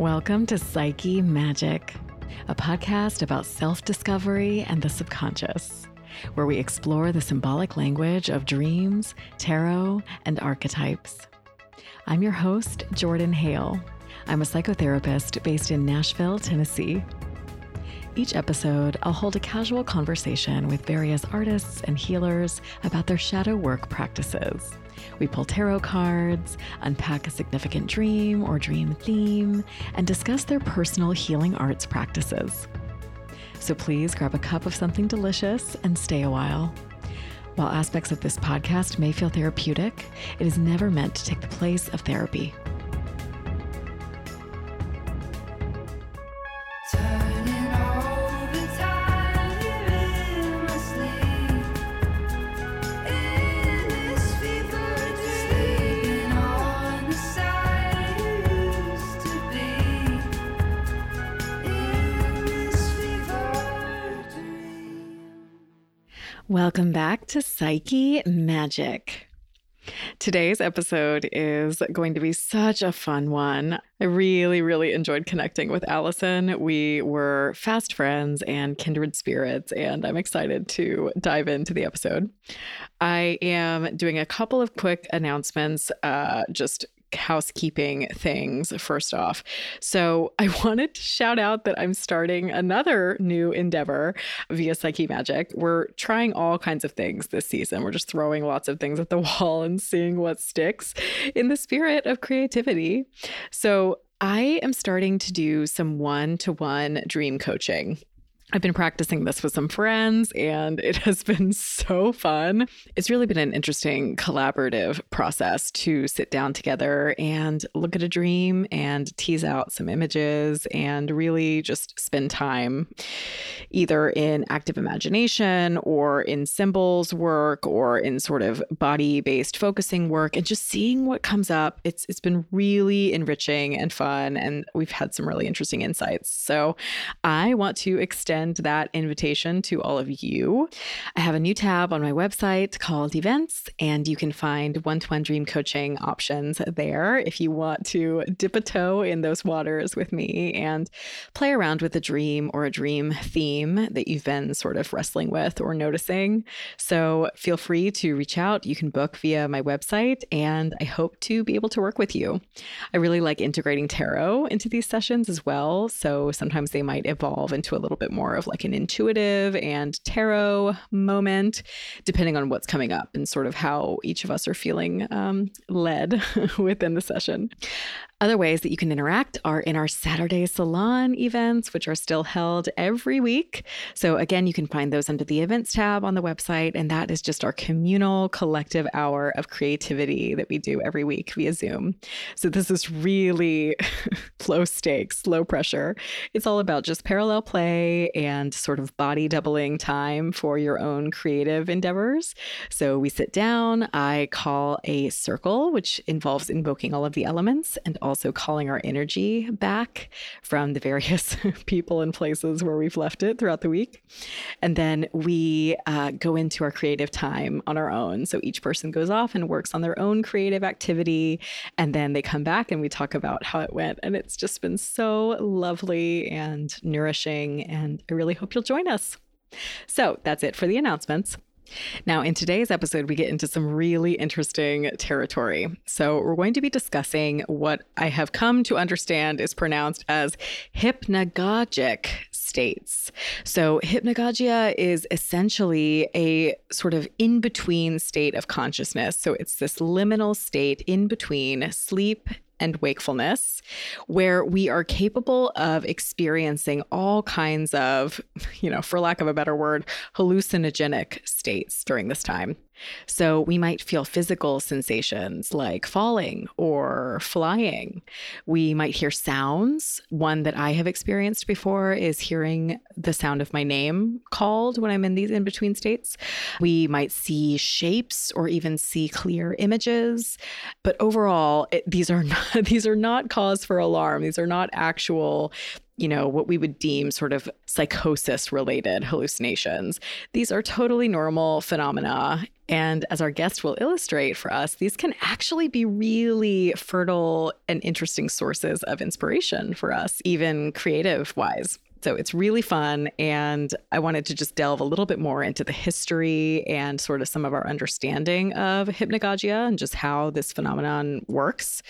Welcome to Psyche Magic, a podcast about self discovery and the subconscious, where we explore the symbolic language of dreams, tarot, and archetypes. I'm your host, Jordan Hale. I'm a psychotherapist based in Nashville, Tennessee. Each episode, I'll hold a casual conversation with various artists and healers about their shadow work practices we pull tarot cards, unpack a significant dream or dream theme, and discuss their personal healing arts practices. So please grab a cup of something delicious and stay a while. While aspects of this podcast may feel therapeutic, it is never meant to take the place of therapy. Welcome back to Psyche Magic. Today's episode is going to be such a fun one. I really, really enjoyed connecting with Allison. We were fast friends and kindred spirits, and I'm excited to dive into the episode. I am doing a couple of quick announcements, uh, just housekeeping things first off. So, I wanted to shout out that I'm starting another new endeavor via Psyche Magic. We're trying all kinds of things this season. We're just throwing lots of things at the wall and seeing what sticks in the spirit of creativity. So, I am starting to do some one to one dream coaching. I've been practicing this with some friends and it has been so fun. It's really been an interesting collaborative process to sit down together and look at a dream and tease out some images and really just spend time either in active imagination or in symbols work or in sort of body-based focusing work and just seeing what comes up. It's it's been really enriching and fun and we've had some really interesting insights. So I want to extend extend that invitation to all of you. I have a new tab on my website called Events, and you can find one to one dream coaching options there if you want to dip a toe in those waters with me and play around with a dream or a dream theme that you've been sort of wrestling with or noticing. So feel free to reach out. You can book via my website, and I hope to be able to work with you. I really like integrating tarot into these sessions as well. So sometimes they might evolve into a little bit more more of like an intuitive and tarot moment, depending on what's coming up and sort of how each of us are feeling um, led within the session. Other ways that you can interact are in our Saturday Salon events, which are still held every week. So, again, you can find those under the events tab on the website. And that is just our communal collective hour of creativity that we do every week via Zoom. So, this is really low stakes, low pressure. It's all about just parallel play and sort of body doubling time for your own creative endeavors. So, we sit down, I call a circle, which involves invoking all of the elements and all also calling our energy back from the various people and places where we've left it throughout the week. And then we uh, go into our creative time on our own. So each person goes off and works on their own creative activity. And then they come back and we talk about how it went. And it's just been so lovely and nourishing. And I really hope you'll join us. So that's it for the announcements. Now, in today's episode, we get into some really interesting territory. So, we're going to be discussing what I have come to understand is pronounced as hypnagogic states. So, hypnagogia is essentially a sort of in between state of consciousness. So, it's this liminal state in between sleep and wakefulness, where we are capable of experiencing all kinds of, you know, for lack of a better word, hallucinogenic states during this time. So we might feel physical sensations like falling or flying. We might hear sounds. One that I have experienced before is hearing the sound of my name called when I'm in these in between states. We might see shapes or even see clear images. But overall, it, these are not these are not cause for alarm. These are not actual you know, what we would deem sort of psychosis related hallucinations. These are totally normal phenomena. And as our guest will illustrate for us, these can actually be really fertile and interesting sources of inspiration for us, even creative wise. So it's really fun. And I wanted to just delve a little bit more into the history and sort of some of our understanding of hypnagogia and just how this phenomenon works.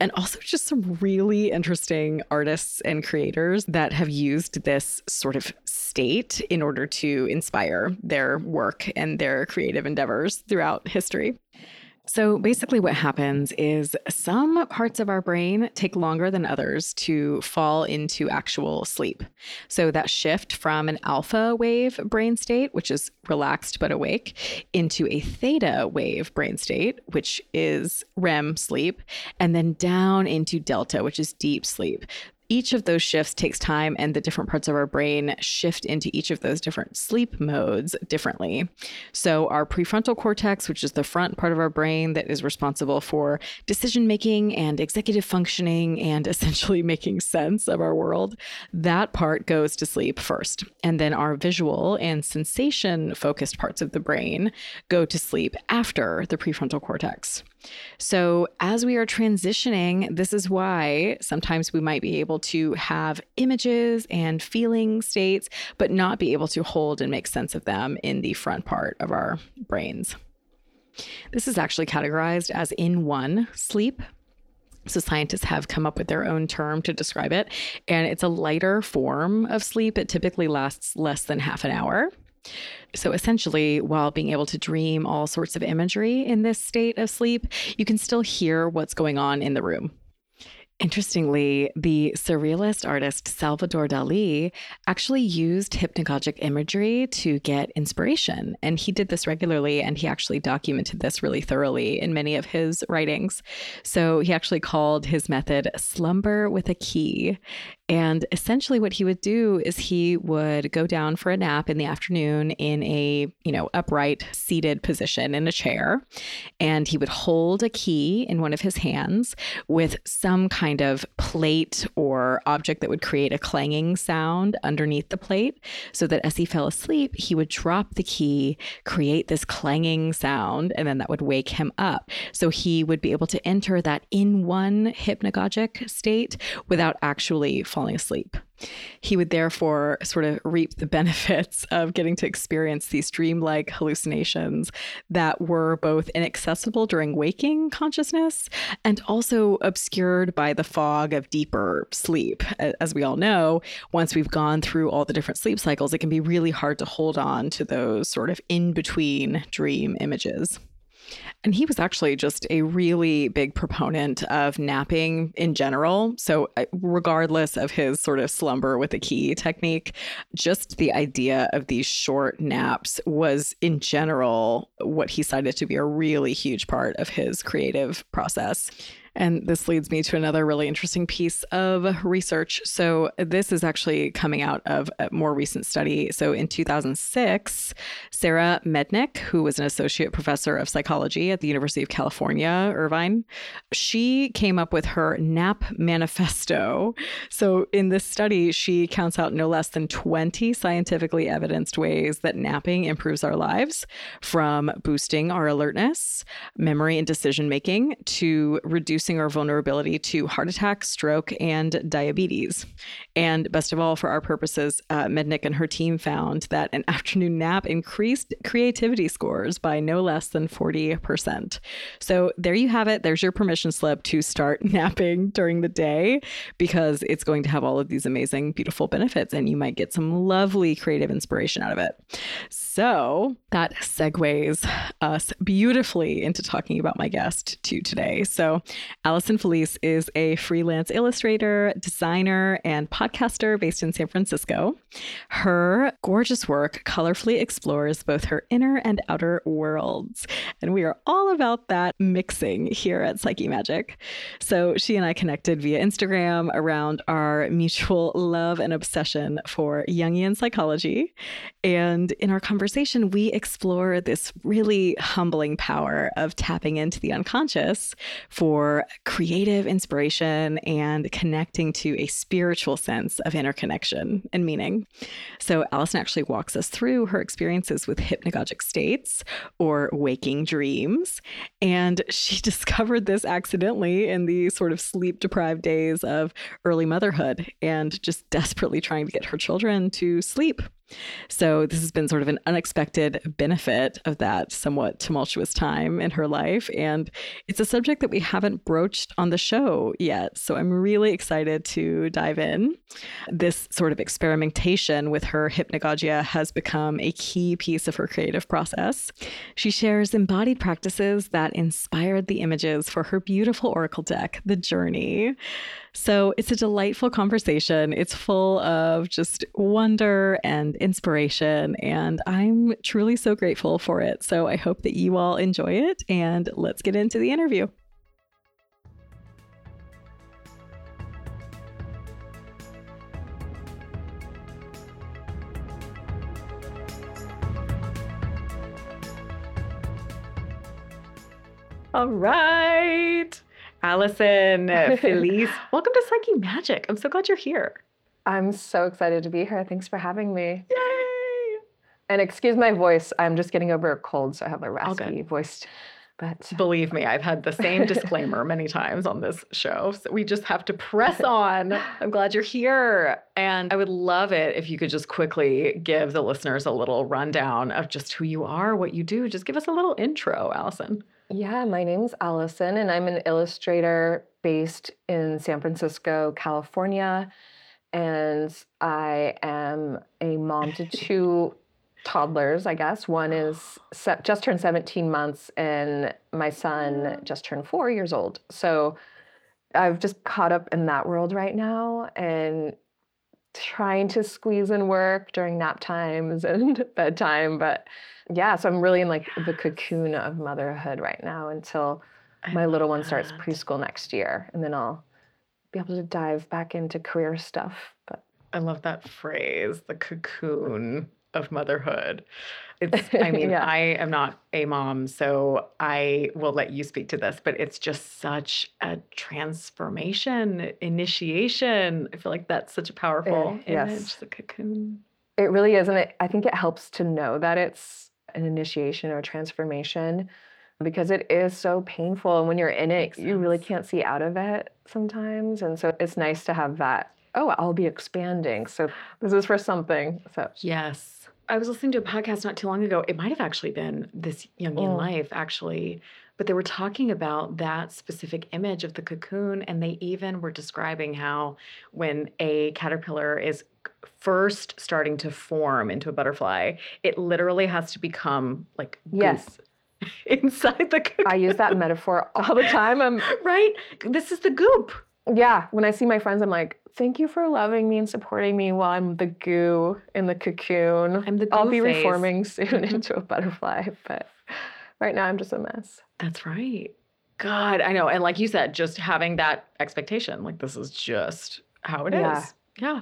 And also just some really interesting artists and creators that have used this sort of state in order to inspire their work and their creative endeavors throughout history. So basically, what happens is some parts of our brain take longer than others to fall into actual sleep. So that shift from an alpha wave brain state, which is relaxed but awake, into a theta wave brain state, which is REM sleep, and then down into delta, which is deep sleep each of those shifts takes time and the different parts of our brain shift into each of those different sleep modes differently. So, our prefrontal cortex, which is the front part of our brain that is responsible for decision making and executive functioning and essentially making sense of our world, that part goes to sleep first. And then our visual and sensation focused parts of the brain go to sleep after the prefrontal cortex. So, as we are transitioning, this is why sometimes we might be able to have images and feeling states, but not be able to hold and make sense of them in the front part of our brains. This is actually categorized as N1 sleep. So, scientists have come up with their own term to describe it, and it's a lighter form of sleep. It typically lasts less than half an hour. So essentially, while being able to dream all sorts of imagery in this state of sleep, you can still hear what's going on in the room. Interestingly, the surrealist artist Salvador Dali actually used hypnagogic imagery to get inspiration. And he did this regularly, and he actually documented this really thoroughly in many of his writings. So he actually called his method slumber with a key. And essentially what he would do is he would go down for a nap in the afternoon in a, you know, upright seated position in a chair, and he would hold a key in one of his hands with some kind of plate or object that would create a clanging sound underneath the plate so that as he fell asleep, he would drop the key, create this clanging sound, and then that would wake him up. So he would be able to enter that N1 hypnagogic state without actually falling asleep. He would therefore sort of reap the benefits of getting to experience these dreamlike hallucinations that were both inaccessible during waking consciousness and also obscured by the fog of deeper sleep. As we all know, once we've gone through all the different sleep cycles, it can be really hard to hold on to those sort of in between dream images. And he was actually just a really big proponent of napping in general. So, regardless of his sort of slumber with a key technique, just the idea of these short naps was, in general, what he cited to be a really huge part of his creative process. And this leads me to another really interesting piece of research. So, this is actually coming out of a more recent study. So, in 2006, Sara Mednick, who was an associate professor of psychology at the University of California, Irvine, she came up with her NAP manifesto. So, in this study, she counts out no less than 20 scientifically evidenced ways that napping improves our lives, from boosting our alertness, memory, and decision making to reduce reducing our vulnerability to heart attack, stroke, and diabetes. And best of all, for our purposes, uh, Mednick and her team found that an afternoon nap increased creativity scores by no less than 40%. So there you have it. There's your permission slip to start napping during the day because it's going to have all of these amazing, beautiful benefits, and you might get some lovely creative inspiration out of it. So that segues us beautifully into talking about my guest to today. So Allison Filice is a freelance illustrator, designer, and podcaster based in San Francisco. Her gorgeous work colorfully explores both her inner and outer worlds. And we are all about that mixing here at Psyche Magic. So she and I connected via Instagram around our mutual love and obsession for Jungian psychology. And in our conversation, we explore this really humbling power of tapping into the unconscious for creative inspiration and connecting to a spiritual sense of interconnection and meaning. So, Allison actually walks us through her experiences with hypnagogic states or waking dreams. And she discovered this accidentally in the sort of sleep deprived days of early motherhood and just desperately trying to get her children to sleep. So, this has been sort of an unexpected benefit of that somewhat tumultuous time in her life. And it's a subject that we haven't broached on the show yet. So, I'm really excited to dive in. This sort of experimentation with her hypnagogia has become a key piece of her creative process. She shares embodied practices that inspired the images for her beautiful oracle deck, The Journey. So it's a delightful conversation. It's full of just wonder and inspiration, and I'm truly so grateful for it. So I hope that you all enjoy it, and let's get into the interview. All right. Allison, Filice, welcome to Psyche Magic. I'm so glad you're here. I'm so excited to be here. Thanks for having me. Yay! And excuse my voice. I'm just getting over a cold, so I have a raspy voice. But believe me, I've had the same disclaimer many times on this show. So we just have to press on. I'm glad you're here. And I would love it if you could just quickly give the listeners a little rundown of just who you are, what you do. Just give us a little intro, Allison. Yeah, my name's Allison, and I'm an illustrator based in San Francisco, California. And I am a mom to two toddlers, I guess. One is just turned 17 months, and my son just turned four years old. So I've just caught up in that world right now and trying to squeeze in work during nap times and bedtime. But yeah, so I'm really in like the cocoon of motherhood right now until my little one starts preschool next year. And then I'll be able to dive back into career stuff. But I love that phrase, the cocoon of motherhood. It's, I mean, yeah. I am not a mom, so I will let you speak to this, but it's just such a transformation, initiation. I feel like that's such a powerful it, image, yes. the cocoon. It really is. And it, I think it helps to know that it's an initiation or a transformation because it is so painful. And when you're in it, you really can't see out of it sometimes. And so it's nice to have that oh, I'll be expanding. So this is for something. So yes. I was listening to a podcast not too long ago. It might have actually been this Jungian mm. life, actually, but they were talking about that specific image of the cocoon, and they even were describing how when a caterpillar is first starting to form into a butterfly, it literally has to become like yes. inside the cocoon. I use that metaphor all the time. I'm right. This is the goop. Yeah. When I see my friends, I'm like, thank you for loving me and supporting me while I'm the goo in the cocoon. I'm the I'll be face. reforming soon into a butterfly, but right now I'm just a mess. That's right. God, I know. And like you said, just having that expectation, like this is just how it yeah. is. yeah.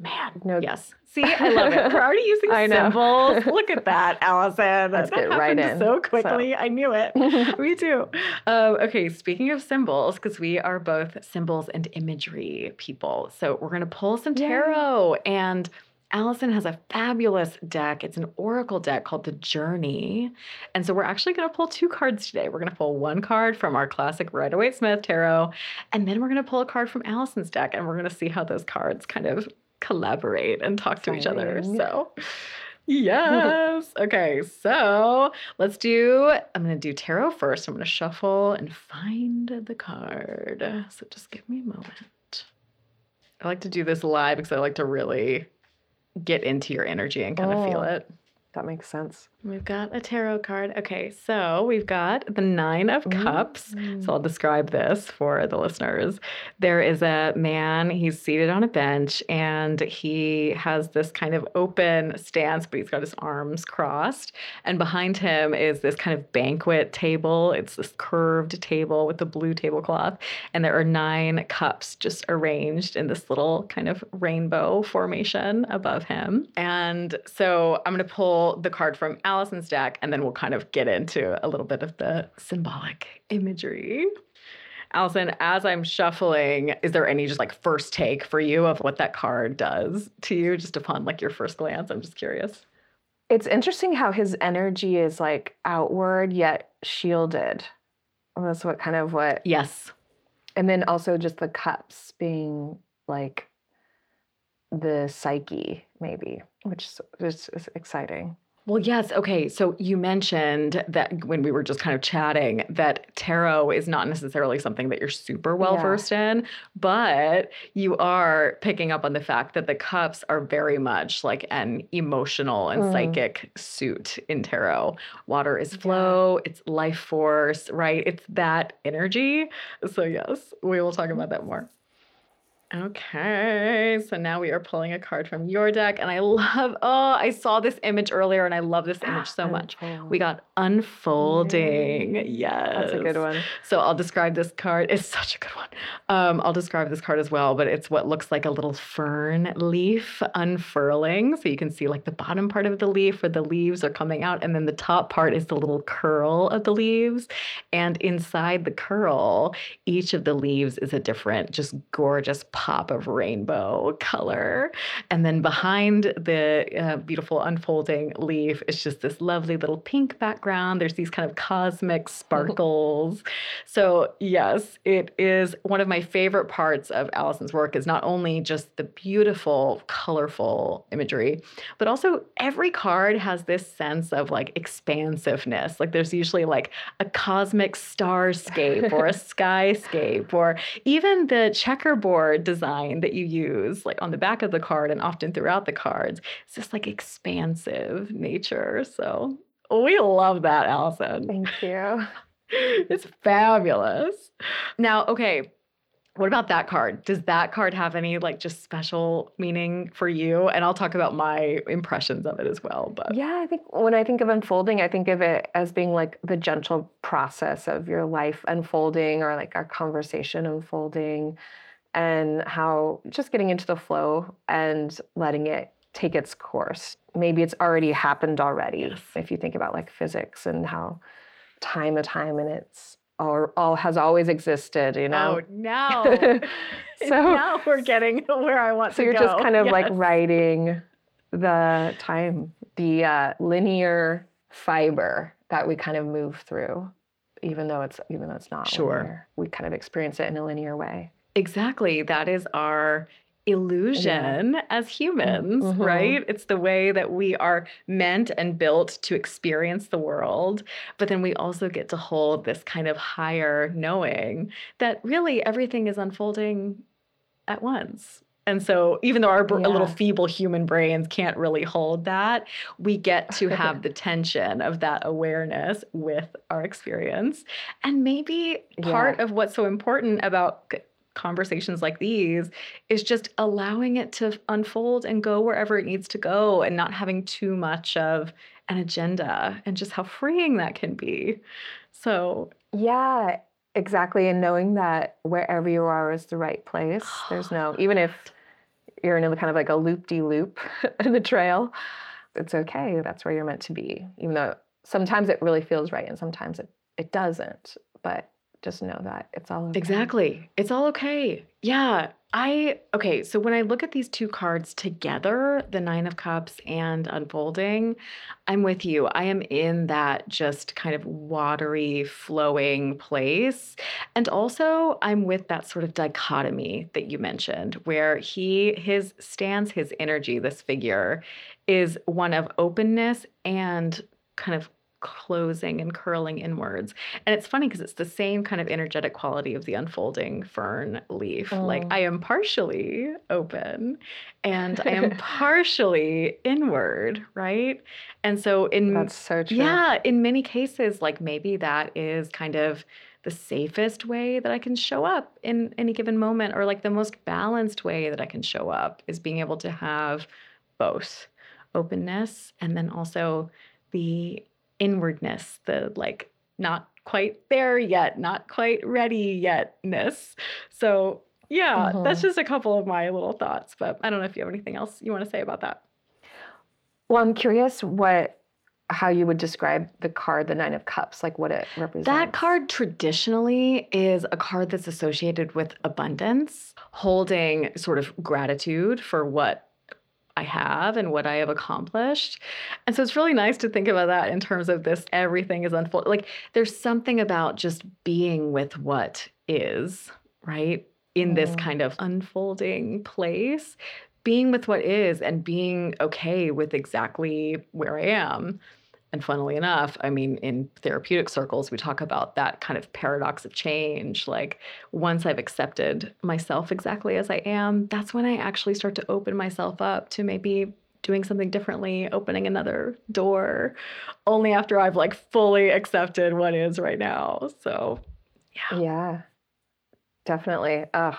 Man, no. Yes. See, I love it. We're already using symbols. Look at that, Allison. Let's that get right in. So quickly. So. I knew it. Me too. Um, okay, speaking of symbols, because we are both symbols and imagery people. So we're going to pull some tarot. Yay. And Allison has a fabulous deck. It's an oracle deck called The Journey. And so we're actually going to pull two cards today. We're going to pull one card from our classic Rider Waite Smith tarot, and then we're going to pull a card from Allison's deck, and we're going to see how those cards kind of collaborate and talk to each other. So, yes. Okay, so let's do. I'm going to do tarot first. I'm going to shuffle and find the card. So just give me a moment. I like to do this live because I like to really get into your energy and kind oh. of feel it. That makes sense. We've got a tarot card. Okay, so we've got the Nine of Cups. Mm-hmm. So I'll describe this for the listeners. There is a man, he's seated on a bench, and he has this kind of open stance, but he's got his arms crossed. And behind him is this kind of banquet table. It's this curved table with the blue tablecloth. And there are nine cups just arranged in this little kind of rainbow formation above him. And so I'm going to pull the card from Allison's deck, and then we'll kind of get into a little bit of the symbolic imagery. Allison, as I'm shuffling, is there any just like first take for you of what that card does to you just upon like your first glance? I'm just curious. It's interesting how his energy is like outward yet shielded. Well, that's what kind of what. Yes. And then also just the cups being like the psyche, maybe, which is, is, is exciting. Well, yes. Okay. So you mentioned that when we were just kind of chatting, that tarot is not necessarily something that you're super well Yeah. versed in, but you are picking up on the fact that the cups are very much like an emotional and Mm. psychic suit in tarot. Water is Yeah. flow, it's life force, right? It's that energy. So, yes, we will talk about that more. Okay, so now we are pulling a card from your deck, and I love. Oh, I saw this image earlier, and I love this image so much. We got unfolding. Yay. Yes, That's a good one. So I'll describe this card. It's such a good one. Um, I'll describe this card as well, but it's what looks like a little fern leaf unfurling. So you can see like the bottom part of the leaf where the leaves are coming out, and then the top part is the little curl of the leaves. And inside the curl, each of the leaves is a different, just gorgeous pop of rainbow color. And then behind the uh, beautiful unfolding leaf is just this lovely little pink background. There's these kind of cosmic sparkles. so, yes, it is one of my favorite parts of Allison's work is not only just the beautiful, colorful imagery, but also every card has this sense of like expansiveness. Like there's usually like a cosmic starscape or a skyscape or even the checkerboard design that you use like on the back of the card and often throughout the cards it's just like expansive nature so we love that allison. Thank you. it's fabulous. Now okay what about that card? Does that card have any like just special meaning for you? And i'll talk about my impressions of it as well but Yeah, I think when I think of unfolding, I think of it as being like the gentle process of your life unfolding or like our conversation unfolding and how just getting into the flow and letting it take its course. Maybe it's already happened already. Yes. If you think about like physics and how time to time and it's all, all has always existed, you know? oh now so now we're getting where i want so to you're just kind of like Yes. writing the time, the uh, linear fiber that we kind of move through, even though it's even though it's not Sure. linear. We kind of experience it in a linear way. Exactly. That is our illusion as humans, Mhm. right? It's the way that we are meant and built to experience the world. But then we also get to hold this kind of higher knowing that really everything is unfolding at once. And so, even though our br- little feeble human brains can't really hold that, we get to have the tension of that awareness with our experience. And maybe part of what's so important about conversations like these is just allowing it to unfold and go wherever it needs to go and not having too much of an agenda and just how freeing that can be. So, Yeah, exactly. And knowing that wherever you are is the right place. There's no even if you're in a kind of like a loop de loop in the trail, it's okay. That's where you're meant to be. Even though sometimes it really feels right and sometimes it, it doesn't. But just know that it's all okay. Exactly. It's all okay. Yeah. I, okay. So when I look at these two cards together, the Nine of Cups and Unfolding, I'm with you. I am in that just kind of watery, flowing place. And also, I'm with that sort of dichotomy that you mentioned, where he, his stance, his energy, this figure is one of openness and kind of closing and curling inwards. And it's funny because it's the same kind of energetic quality of the unfolding fern leaf. Like Mm. I am partially open and I am partially inward, right? And so in That's so true. yeah, in many cases like maybe that is kind of the safest way that I can show up in any given moment or like the most balanced way that I can show up is being able to have both openness and then also the inwardness, the like not quite there yet, not quite ready yetness. So, yeah, that's Mhm. just a couple of my little thoughts, but I don't know if you have anything else you want to say about that. Well, I'm curious what how you would describe the card, the Nine of Cups, like what it represents. That card traditionally is a card that's associated with abundance, holding sort of gratitude for what I have and what I have accomplished. And so it's really nice to think about that in terms of this everything is unfolding. Like there's something about just being with what is, right? In this kind of unfolding place, being with what is and being okay with exactly where I am. And funnily enough, I mean, in therapeutic circles, we talk about that kind of paradox of change. Like, once I've accepted myself exactly as I am, that's when I actually start to open myself up to maybe doing something differently, opening another door, only after I've like fully accepted what is right now. So, yeah. Yeah, definitely. Oh,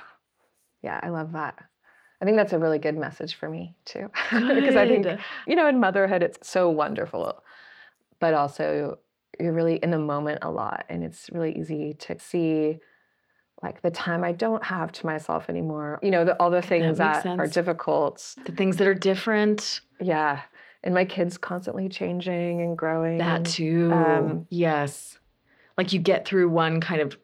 yeah, I love that. I think that's a really good message for me too. because I think, you know, in motherhood, it's so wonderful, but also you're really in the moment a lot. And it's really easy to see like the time I don't have to myself anymore, you know, the, all the things makes that, are difficult. the things that are different, Yeah. And my kids constantly changing and growing. that too. um, yes. Like you get through one kind of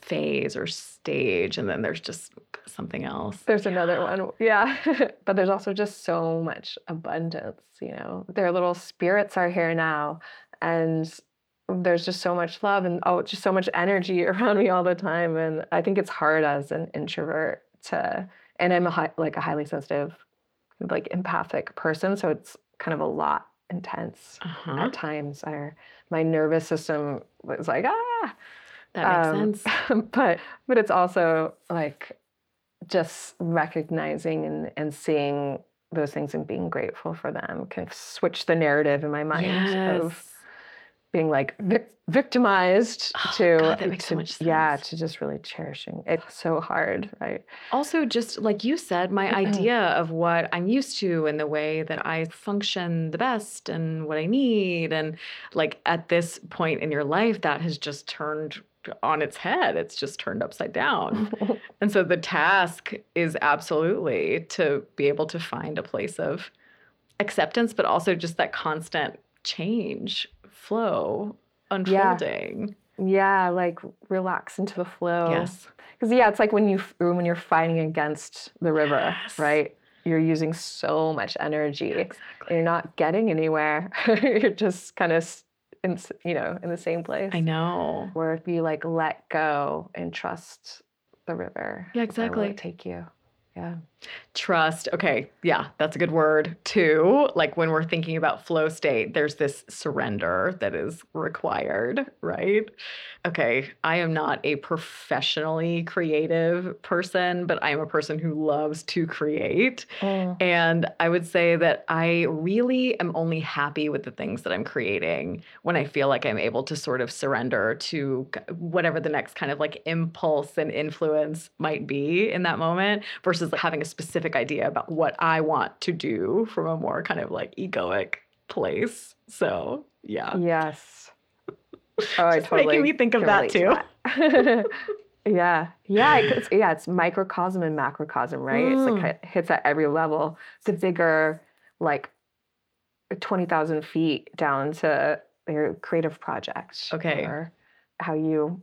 phase or stage, and then there's just something else. There's another one. Yeah. but there's also just so much abundance, you know. Their little spirits are here now. And there's just so much love and oh, just so much energy around me all the time. And I think it's hard as an introvert to, and I'm a high, like a highly sensitive, like empathic person. So it's kind of a lot intense Uh-huh. at times. Our, my nervous system was like, ah, That makes um, sense. but but it's also like just recognizing and, and seeing those things and being grateful for them can switch the narrative in my mind of being like vic- victimized Oh, to, God, that makes so to- much yeah to just really cherishing. It's so hard right? Also, just like you said, my idea of what I'm used to and the way that I function the best and what I need. And like at this point in your life, that has just turned on its head. It's just turned upside down. And so the task is absolutely to be able to find a place of acceptance, but also just that constant change, flow, unfolding. yeah like relax into the flow Yes. because yeah it's like when you when you're fighting against the river Yes. right you're using so much energy and you're not getting anywhere you're just kind of in you know in the same place I know. where if you like let go and trust the river Yeah, exactly. take you yeah Trust. Okay. Yeah, that's a good word too. Like when we're thinking about flow state, there's this surrender that is required, right? Okay. I am not a professionally creative person, but I am a person who loves to create. Mm. And I would say that I really am only happy with the things that I'm creating when I feel like I'm able to sort of surrender to whatever the next kind of like impulse and influence might be in that moment versus like having a specific idea about what I want to do from a more kind of like egoic place. So, yeah. yes oh i Just making me think of that too. to that. yeah yeah it's, yeah it's microcosm and macrocosm right it's Mm. like it hits at every level the bigger like 20000 feet down to your creative project Okay. or how you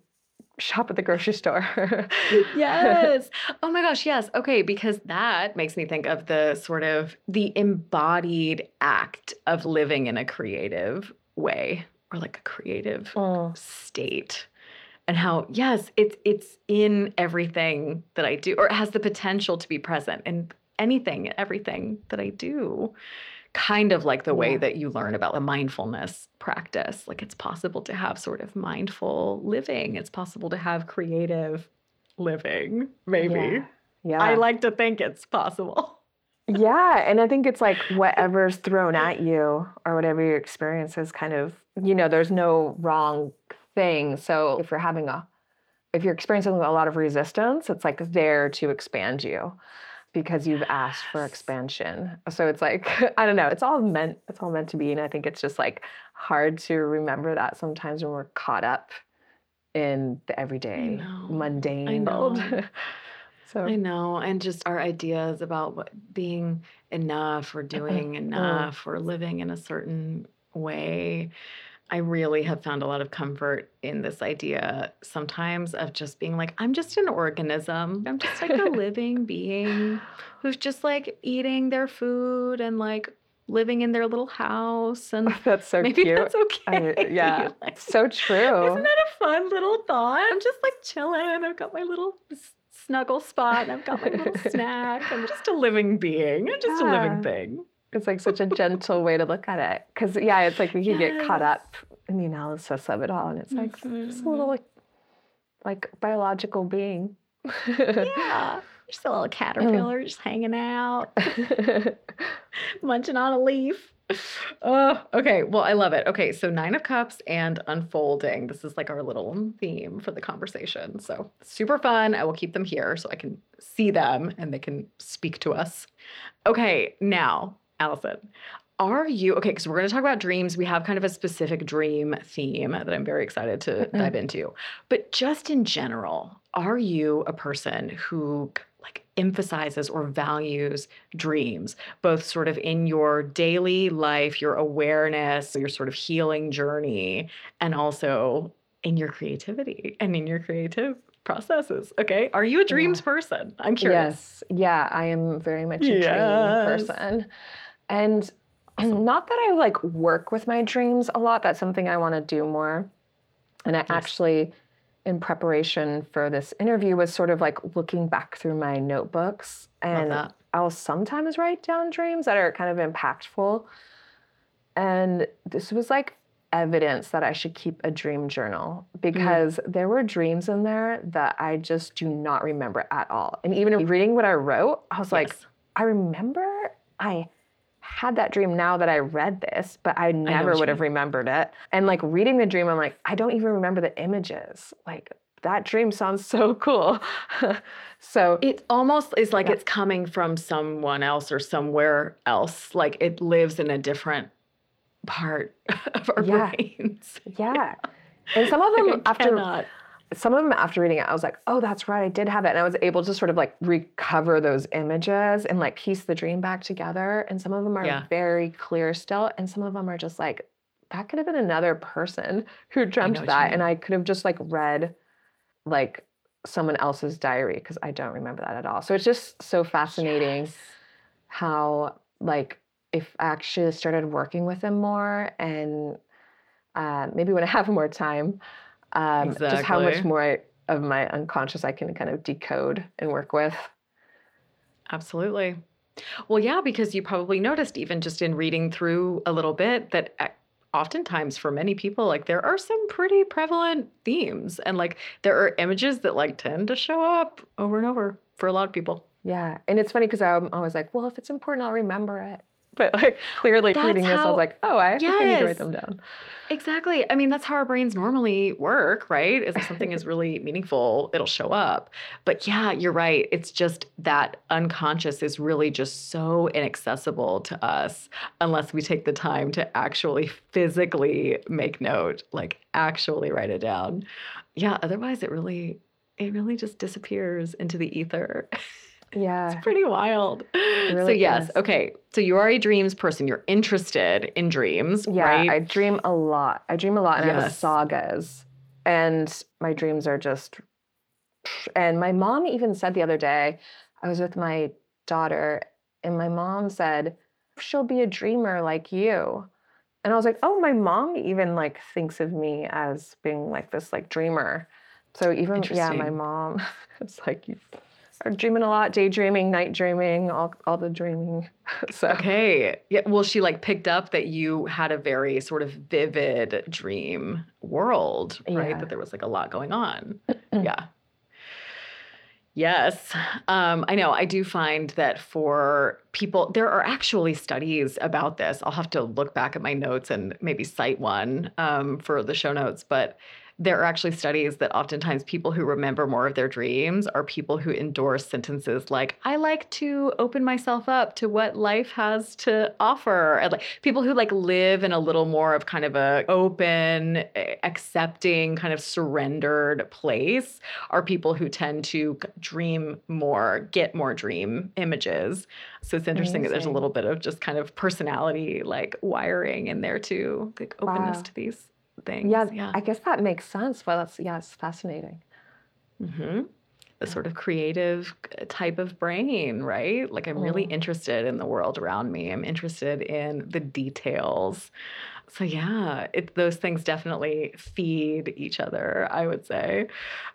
shop at the grocery store yes. Oh my gosh, yes. Okay, because that makes me think of the sort of the embodied act of living in a creative way or like a creative Mm. state. And how yes, it's it's in everything that I do or it has the potential to be present in anything everything that I do. Kind of like the way Yeah. that you learn about the mindfulness practice. Like it's possible to have sort of mindful living. It's possible to have creative living, maybe. yeah, yeah. I like to think it's possible. Yeah, and I think it's like whatever's thrown at you or whatever your experience is kind of, you know, there's no wrong thing. So if you're having a if you're experiencing a lot of resistance, it's like there to expand you because you've asked for expansion. So it's like I don't know, it's all meant it's all meant to be and I think it's just like hard to remember that sometimes when we're caught up in the everyday mundane world. know. so I know. And just our ideas about what being enough or uh-huh. doing mm. enough or living in a certain way. I really have found a lot of comfort in this idea sometimes of just being like, I'm just an organism. I'm just like a living being who's just like eating their food and like living in their little house. And That's so maybe cute. that's okay. I- yeah, Like, so true. isn't that a fun little thought? I'm just like chilling. I've got my little snuggle spot and I've got my little snack. I'm just a living being. I'm just a living thing. It's like such a gentle way to look at it. Because yeah, it's like we can get caught up in the analysis of it all, and it's like just a little mm-hmm. like, like biological being. Yeah. Just a little caterpillar mm. just hanging out, munching on a leaf. Oh, okay. Well, I love it. Okay, so Nine of Cups and unfolding. This is like our little theme for the conversation. So super fun. I will keep them here so I can see them and they can speak to us. Okay, now, Allison, are you okay? Because we're going to talk about dreams. We have kind of a specific dream theme that I'm very excited to Mhm. dive into. But just in general, are you a person who like emphasizes or values dreams, both sort of in your daily life, your awareness, your sort of healing journey, and also in your creativity and in your creative processes? Okay, are you a dreams person? I'm curious. Yes, yeah, I am very much a Yes. dream person, and not that I like work with my dreams a lot. That's something I want to do more. And I Yes. actually, in preparation for this interview, was sort of like looking back through my notebooks, and. I'll sometimes write down dreams that are kind of impactful. And this was like evidence that I should keep a dream journal because there were dreams in there that I just do not remember at all. And even reading what I wrote, I was like, I remember I had that dream now that I read this, but I never you would have mean. remembered it. And like reading the dream, I'm like, I don't even remember the images. Like that dream sounds so cool. so It almost is like Yeah. it's coming from someone else or somewhere else. Like it lives in a different part of our Yeah. brains. yeah. And some of them I after cannot. Some of them after reading it, I was like, oh, that's right, I did have it. And I was able to sort of like recover those images and like piece the dream back together. And some of them are Yeah. very clear still. And some of them are just like, that could have been another person who dreamt that. And I could have just like read like someone else's diary because I don't remember that at all. So it's just so fascinating Yes. how like if I actually started working with them more and uh, maybe when I have more time, um, just how much more I, of my unconscious I can kind of decode and work with. Absolutely. Well, yeah, because you probably noticed even just in reading through a little bit that uh, oftentimes for many people, like there are some pretty prevalent themes and like there are images that like tend to show up over and over for a lot of people. Yeah, and it's funny because I'm always like, well, if it's important, I'll remember it. But like clearly That's reading this, I was like, oh, I, I need to write them down. Exactly. I mean, that's how our brains normally work, right? Is if something is really meaningful, it'll show up. But yeah, you're right. It's just that unconscious is really just so inaccessible to us unless we take the time to actually physically make note, like actually write it down. Yeah, otherwise it really it really just disappears into the ether. Yeah, It's pretty wild. so really yes, is. okay. So you are a dreams person. You're interested in dreams, yeah. right? I dream a lot. I dream a lot, and I have Yes. sagas, and my dreams are just. And my mom even said the other day, I was with my daughter, and my mom said, "She'll be a dreamer like you." And I was like, "Oh, my mom even like thinks of me as being like this like dreamer." So even yeah, my mom, it's like are dreaming a lot, daydreaming, night dreaming, all all the dreaming. so Okay. Yeah. Well, she like picked up that you had a very sort of vivid dream world, right? Yeah. That there was like a lot going on. yeah. Yes. Um, I know. I do find that for people, there are actually studies about this. I'll have to look back at my notes and maybe cite one um, for the show notes. But there are actually studies that oftentimes people who remember more of their dreams are people who endorse sentences like, I like to open myself up to what life has to offer. And like people who like live in a little more of kind of a open, accepting, kind of surrendered place are people who tend to dream more, get more dream images. So it's interesting Amazing. that there's a little bit of just kind of personality like wiring in there too, like openness wow. to these things. Yeah, yeah, I guess that makes sense. Well, that's yeah, it's fascinating. Mm-hmm. The sort of creative type of brain, right? Like I'm really mm. interested in the world around me. I'm interested in the details so yeah, it, those things definitely feed each other, I would say.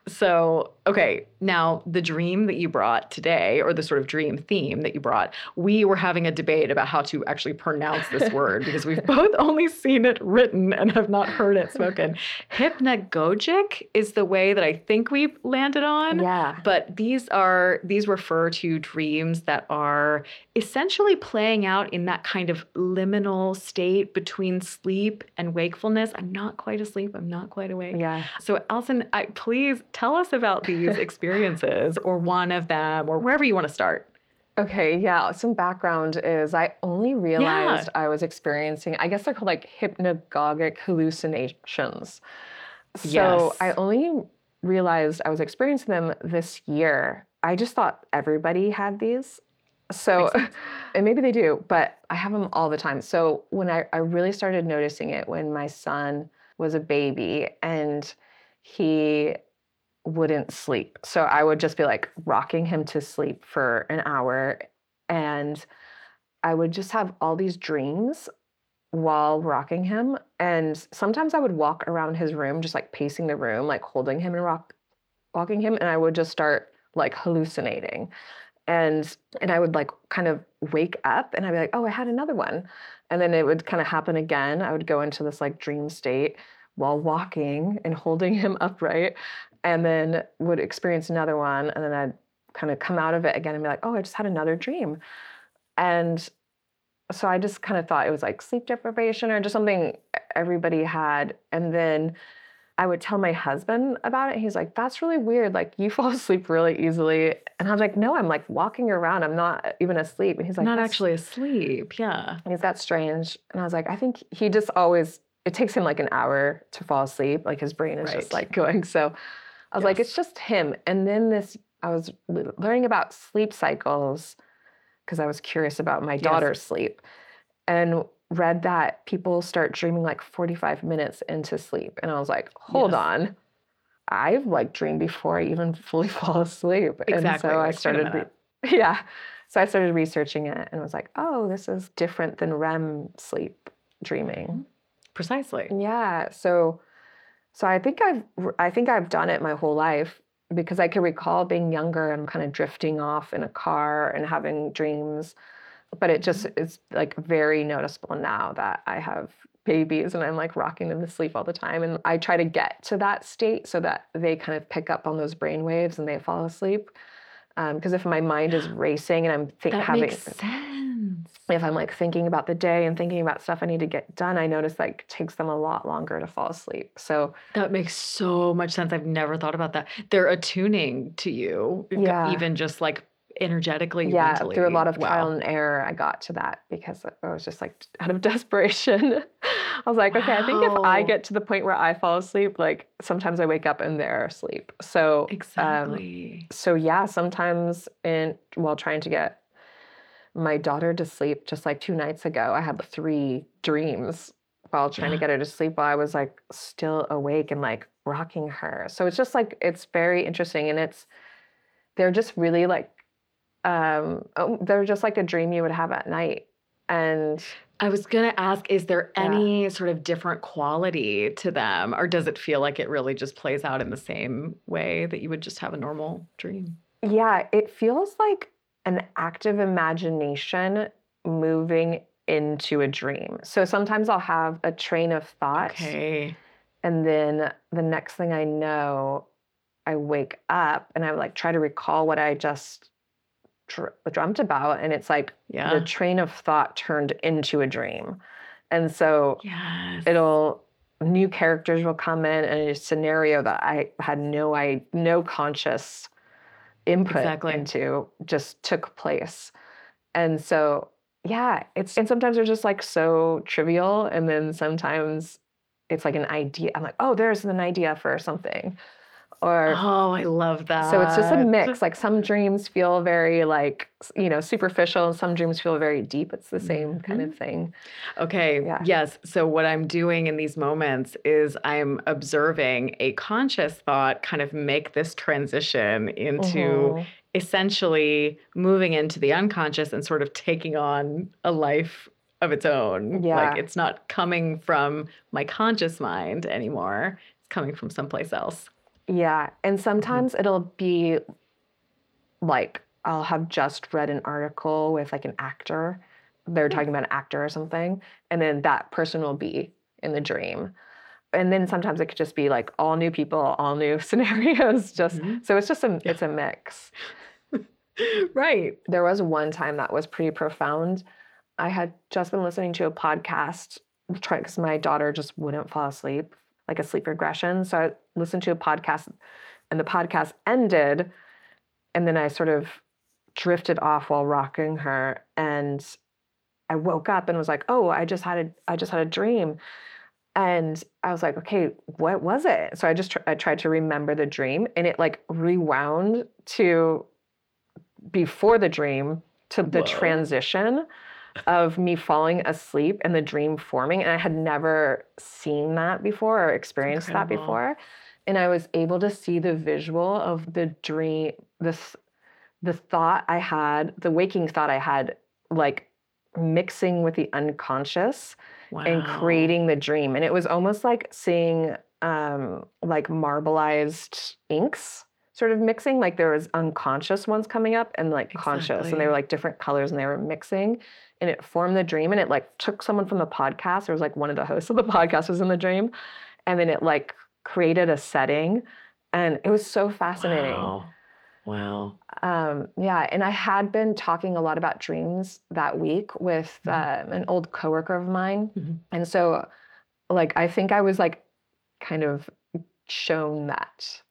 So, okay, now the dream that you brought today, or the sort of dream theme that you brought, we were having a debate about how to actually pronounce this word because we've both only seen it written and have not heard it spoken. Hypnagogic is the way that I think we've landed on. Yeah. But these are these refer to dreams that are essentially playing out in that kind of liminal state between sleep and wakefulness. I'm not quite asleep. I'm not quite awake. Yeah. So, Allison, I, please tell us about these experiences or one of them or wherever you want to start. Okay, yeah. Some background is I only realized yeah. I was experiencing, I guess they're called like hypnagogic hallucinations. So yes. I only realized I was experiencing them this year. I just thought everybody had these. So, and maybe they do, but I have them all the time. So when I, I really started noticing it when my son was a baby and he wouldn't sleep. So I would just be like rocking him to sleep for an hour and I would just have all these dreams while rocking him and sometimes I would walk around his room just like pacing the room like holding him and rock walking him and I would just start like hallucinating and and I would like kind of wake up and I'd be like, oh, I had another one, and then it would kind of happen again. I would go into this like dream state while walking and holding him upright, and then would experience another one, and then I'd kind of come out of it again and be like, oh, I just had another dream, and so I just kind of thought it was like sleep deprivation or just something everybody had, and then I would tell my husband about it. He's like, that's really weird. Like, you fall asleep really easily. And I was like, no, I'm like walking around. I'm not even asleep. And he's like, not actually asleep. Yeah. And he's that strange. And I was like, I think he just always, it takes him like an hour to fall asleep. Like, his brain is right. just like going. So I was yes. like, it's just him. And then this, I was learning about sleep cycles because I was curious about my daughter's yes. sleep. And read that people start dreaming like 45 minutes into sleep. And I was like, hold yes. on. I've like dreamed before I even fully fall asleep. Exactly. And so I started, re- yeah. So I started researching it and was like, oh, this is different than REM sleep dreaming. Mm-hmm. Precisely. Yeah. So, so I think I've, I think I've done it my whole life because I can recall being younger and kind of drifting off in a car and having dreams but it just is like very noticeable now that I have babies and I'm like rocking them to sleep all the time. And I try to get to that state so that they kind of pick up on those brain waves and they fall asleep. Because um, if my mind is racing and I'm think, that having, makes sense. if I'm like thinking about the day and thinking about stuff I need to get done, I notice like takes them a lot longer to fall asleep. So that makes so much sense. I've never thought about that. They're attuning to you, yeah. even just like energetically yeah mentally. through a lot of wow. trial and error i got to that because i was just like out of desperation i was like wow. okay i think if i get to the point where i fall asleep like sometimes i wake up and they're asleep so um, exactly um, so yeah sometimes in while trying to get my daughter to sleep just like two nights ago i had three dreams while trying yeah. to get her to sleep while i was like still awake and like rocking her so it's just like it's very interesting and it's they're just really like um, oh, they're just like a dream you would have at night. And I was going to ask is there any yeah. sort of different quality to them, or does it feel like it really just plays out in the same way that you would just have a normal dream? Yeah, it feels like an active imagination moving into a dream. So sometimes I'll have a train of thought. Okay. And then the next thing I know, I wake up and I like try to recall what I just dr- dreamt about and it's like yeah. the train of thought turned into a dream and so yes. it'll new characters will come in and a scenario that I had no I no conscious input Exactly. into just took place. And so yeah, it's and sometimes they're just like so trivial and then sometimes it's like an idea. I'm like, oh, there's an idea for something. Or Oh, I love that. so it's just a mix. Like some dreams feel very like you know superficial, and some dreams feel very deep. It's the same kind of thing. Okay. Yeah. Yes. So what I'm doing in these moments is I'm observing a conscious thought kind of make this transition into Mhm. essentially moving into the unconscious and sort of taking on a life of its own. Yeah. Like it's not coming from my conscious mind anymore. It's coming from someplace else. Yeah, and Mm-hmm. sometimes it'll be like I'll have just read an article with like an actor. They're Hmm. talking about an actor or something, and then that person will be in the dream. And then sometimes it could just be like all new people, all new scenarios. Just Mhm. so it's just a it's a mix. right. There was one time that was pretty profound. I had just been listening to a podcast trying because my daughter just wouldn't fall asleep, like a sleep regression. So I listened to a podcast and the podcast ended and then I sort of drifted off while rocking her and I woke up and was like, "Oh, I just had a I just had a dream." And I was like, "Okay, what was it?" So I just tr- I tried to remember the dream and it like rewound to before the dream to the Whoa. transition of me falling asleep and the dream forming and I had never seen that before or experienced that before and I was able to see the visual of the dream this the thought I had the waking thought I had like mixing with the unconscious Wow. and creating the dream and it was almost like seeing um like marbleized inks sort of mixing like there was unconscious ones coming up and like conscious and they were like different colors and they were mixing and it formed the dream and it like took someone from the podcast there was like one of the hosts of the podcast was in the dream and then it like created a setting and it was so fascinating Wow. Wow. um, yeah, and I had been talking a lot about dreams that week with Mhm. um, an old coworker of mine, Mhm. and so, like, I think I was like, kind of shown that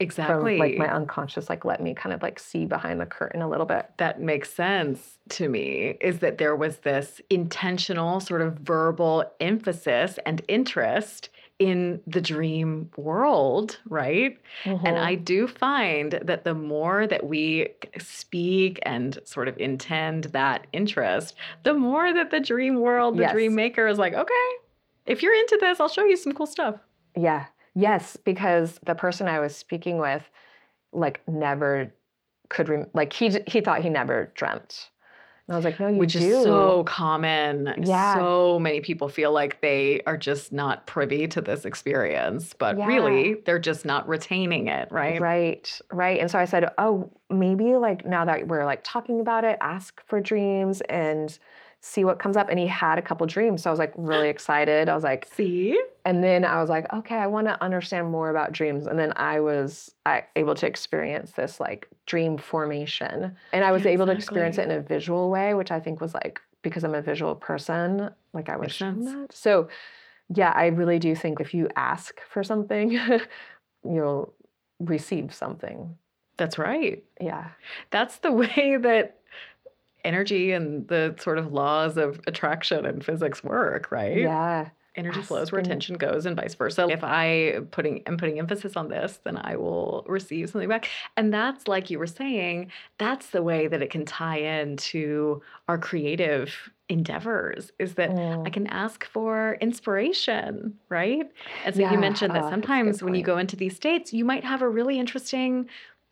Exactly. from like my unconscious, like, let me kind of like see behind the curtain a little bit. that makes sense to me is that there was this intentional sort of verbal emphasis and interest in the dream world, right? And Mhm. I do find that the more that we speak and sort of intend that interest, the more that the dream world, the Yes. dream maker is like, okay, if you're into this, I'll show you some cool stuff. yeah, yes, because the person I was speaking with, like, never could rem- like he he thought he never dreamt, and I was like, no, you which do. is so common. Yeah. So many people feel like they are just not privy to this experience, but Yeah. really they're just not retaining it, right? Right, right. And so I said, oh, maybe like now that we're like talking about it, ask for dreams and see what comes up. And he had a couple dreams. So I was like really excited. I was like, See? and then I was like, okay, I want to understand more about dreams. And then I was I, able to experience this like dream formation. And I was Yeah, able to experience it in a visual way, which I think was like, because I'm a visual person, like I was shown that. So yeah, I really do think if you ask for something, you'll receive something. That's right. Yeah. That's the way that energy and the sort of laws of attraction and physics work, right? Yeah. Energy flows where attention goes and vice versa. If I putting am putting emphasis on this, then I will receive something back. And that's like you were saying, that's the way that it can tie into our creative endeavors is that I Mm. can ask for inspiration, right? And so Yeah, you mentioned that sometimes when you go into these states, you might have a really interesting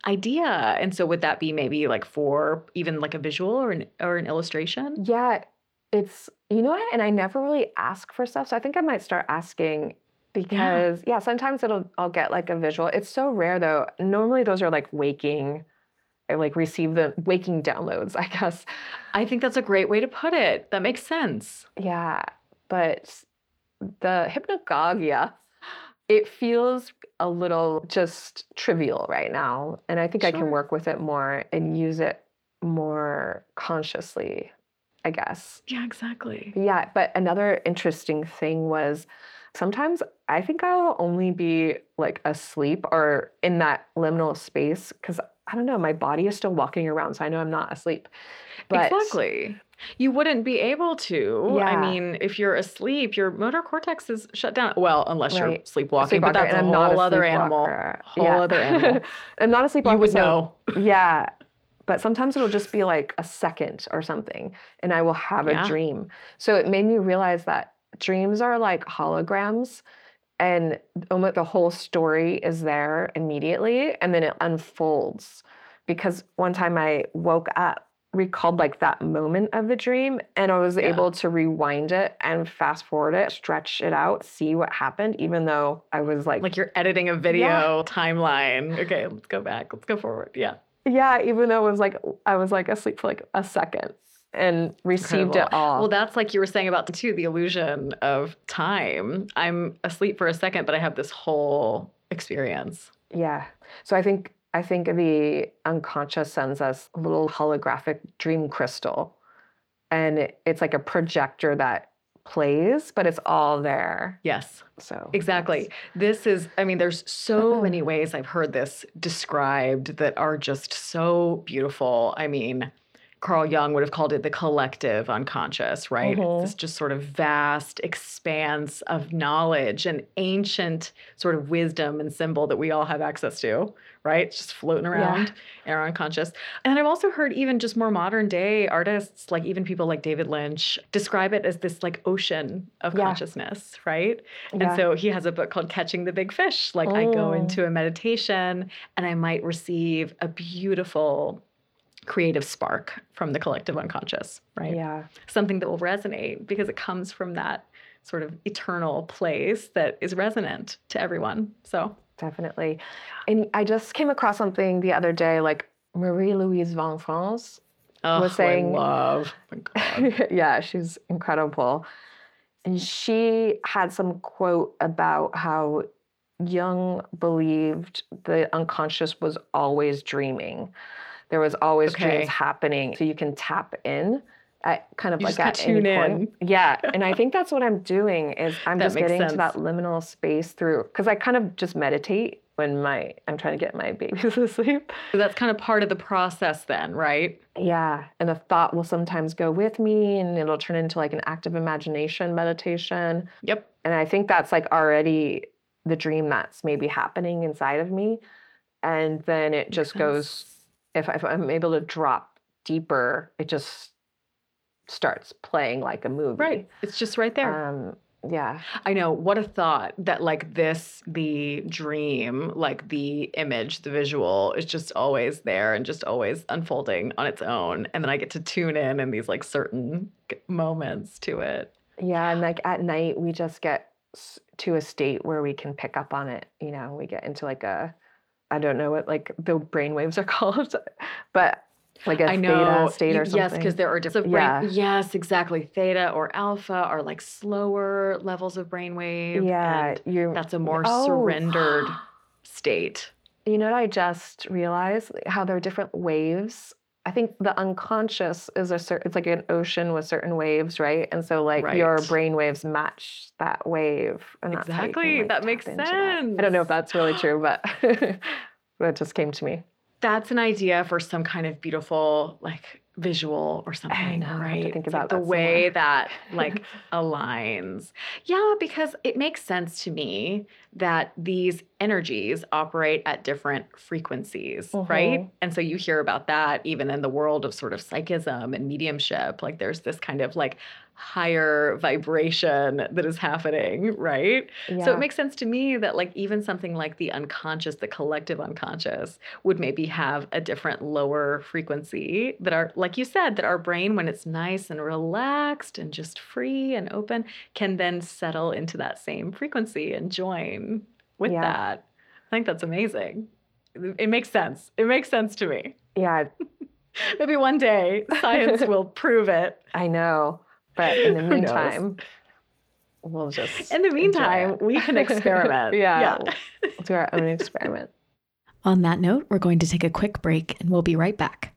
idea. And so would that be maybe like for even like a visual or an or an illustration? Yeah. It's, you know what? And I never really ask for stuff. So I think I might start asking because, yeah, sometimes it'll, I'll get like a visual. It's so rare though. Normally those are like waking, I like receive the waking downloads, I guess. I think that's a great way to put it. That makes sense. Yeah. But the hypnagogia, it feels a little just trivial right now. And I think I can work with it more and use it more consciously, I guess. Yeah, exactly. Yeah, but another interesting thing was sometimes I think I'll only be like asleep or in that liminal space because I don't know, my body is still walking around, so I know I'm not asleep. But exactly. You wouldn't be able to. Yeah. I mean, if you're asleep, your motor cortex is shut down. Well, unless you're sleepwalking, but that's a I'm not whole other animal. Whole Yeah. other animal. I'm not a sleepwalker. you would so- know. Yeah. But sometimes it'll just be like a second or something, and I will have Yeah. a dream. So it made me realize that dreams are like holograms, and almost the whole story is there immediately, and then it unfolds. Because one time I woke up, recalled like that moment of the dream, and I was Yeah. able to rewind it and fast forward it, stretch it out, see what happened, even though I was like, Like you're editing a video timeline. Okay, let's go back. Let's go forward. Yeah. Yeah, even though it was like I was like asleep for like a second and received it Incredible. all. Well, that's like you were saying about too the illusion of time. I'm asleep for a second, but I have this whole experience. yeah. So I think I think the unconscious sends us a little holographic dream crystal, and it's like a projector that plays, but it's all there. Yes. So Exactly. This is, I mean, there's so many ways I've heard this described that are just so beautiful. I mean, Carl Jung would have called it the collective unconscious, right? Mhm. It's this just sort of vast expanse of knowledge and ancient sort of wisdom and symbol that we all have access to, right? It's just floating Yeah. around in our unconscious. And I've also heard even just more modern day artists, like even people like David Lynch, describe it as this like ocean of Yeah. consciousness, right? Yeah. And so he has a book called Catching the Big Fish. Like I go Mm. into a meditation and I might receive a beautiful creative spark from the collective unconscious, right? yeah, Something that will resonate because it comes from that sort of eternal place that is resonant to everyone. So, definitely. And I just came across something the other day, like Marie Louise von Franz. oh, Was saying- I love. oh God. yeah, she's incredible. And she had some quote about how Jung believed the unconscious was always dreaming. There was always Okay. dreams happening. So you can tap in at kind of You like at any tune point. Yeah. And I think that's what I'm doing is I'm just getting to that liminal space through because I kind of just meditate when my I'm trying to get my babies asleep. So that's kind of part of the process then, right? Yeah. And a thought will sometimes go with me and it'll turn into like an active imagination meditation. Yep. And I think that's like already the dream that's maybe happening inside of me. And then it just goes, if, if I'm able to drop deeper, it just starts playing like a movie. Right. It's just right there. Um, yeah. I know. What a thought that, like, this, the dream, like the image, the visual is just always there and just always unfolding on its own. And then I get to tune in in these, like, certain moments to it. Yeah. And like at night, we just get to a state where we can pick up on it. You know, we get into like a, I don't know what like the brain waves are called, but like a I know. theta state or something. Yes, because there are different Yeah. brain. Yes, exactly. Theta or alpha are like slower levels of brainwave. yeah, you're that's a more Oh. surrendered state. You know what I just realized? How there are different waves. I think the unconscious is a certain, it's like an ocean with certain waves, right? And so like your brain waves match that wave. And how can, Exactly. like, That makes sense. that. I don't know if that's really true, but that just came to me. That's an idea for some kind of beautiful, like visual or something, know, I have to right? think It's like about the way that like aligns. Yeah, because it makes sense to me that these energies operate at different frequencies, right? Mhm. And so you hear about that even in the world of sort of psychism and mediumship. Like there's this kind of like higher vibration that is happening, right? So it makes sense to me that like even something like the unconscious, the collective unconscious would maybe have a different lower frequency that are like you said that our brain when it's nice and relaxed and just free and open can then settle into that same frequency and join with Yeah. that. I think that's amazing. It makes sense. It makes sense to me. yeah, Maybe one day science will prove it. I know. But in the meantime, we'll just In the meantime, we can experiment. yeah, we'll do our own experiment. On that note, we're going to take a quick break and we'll be right back.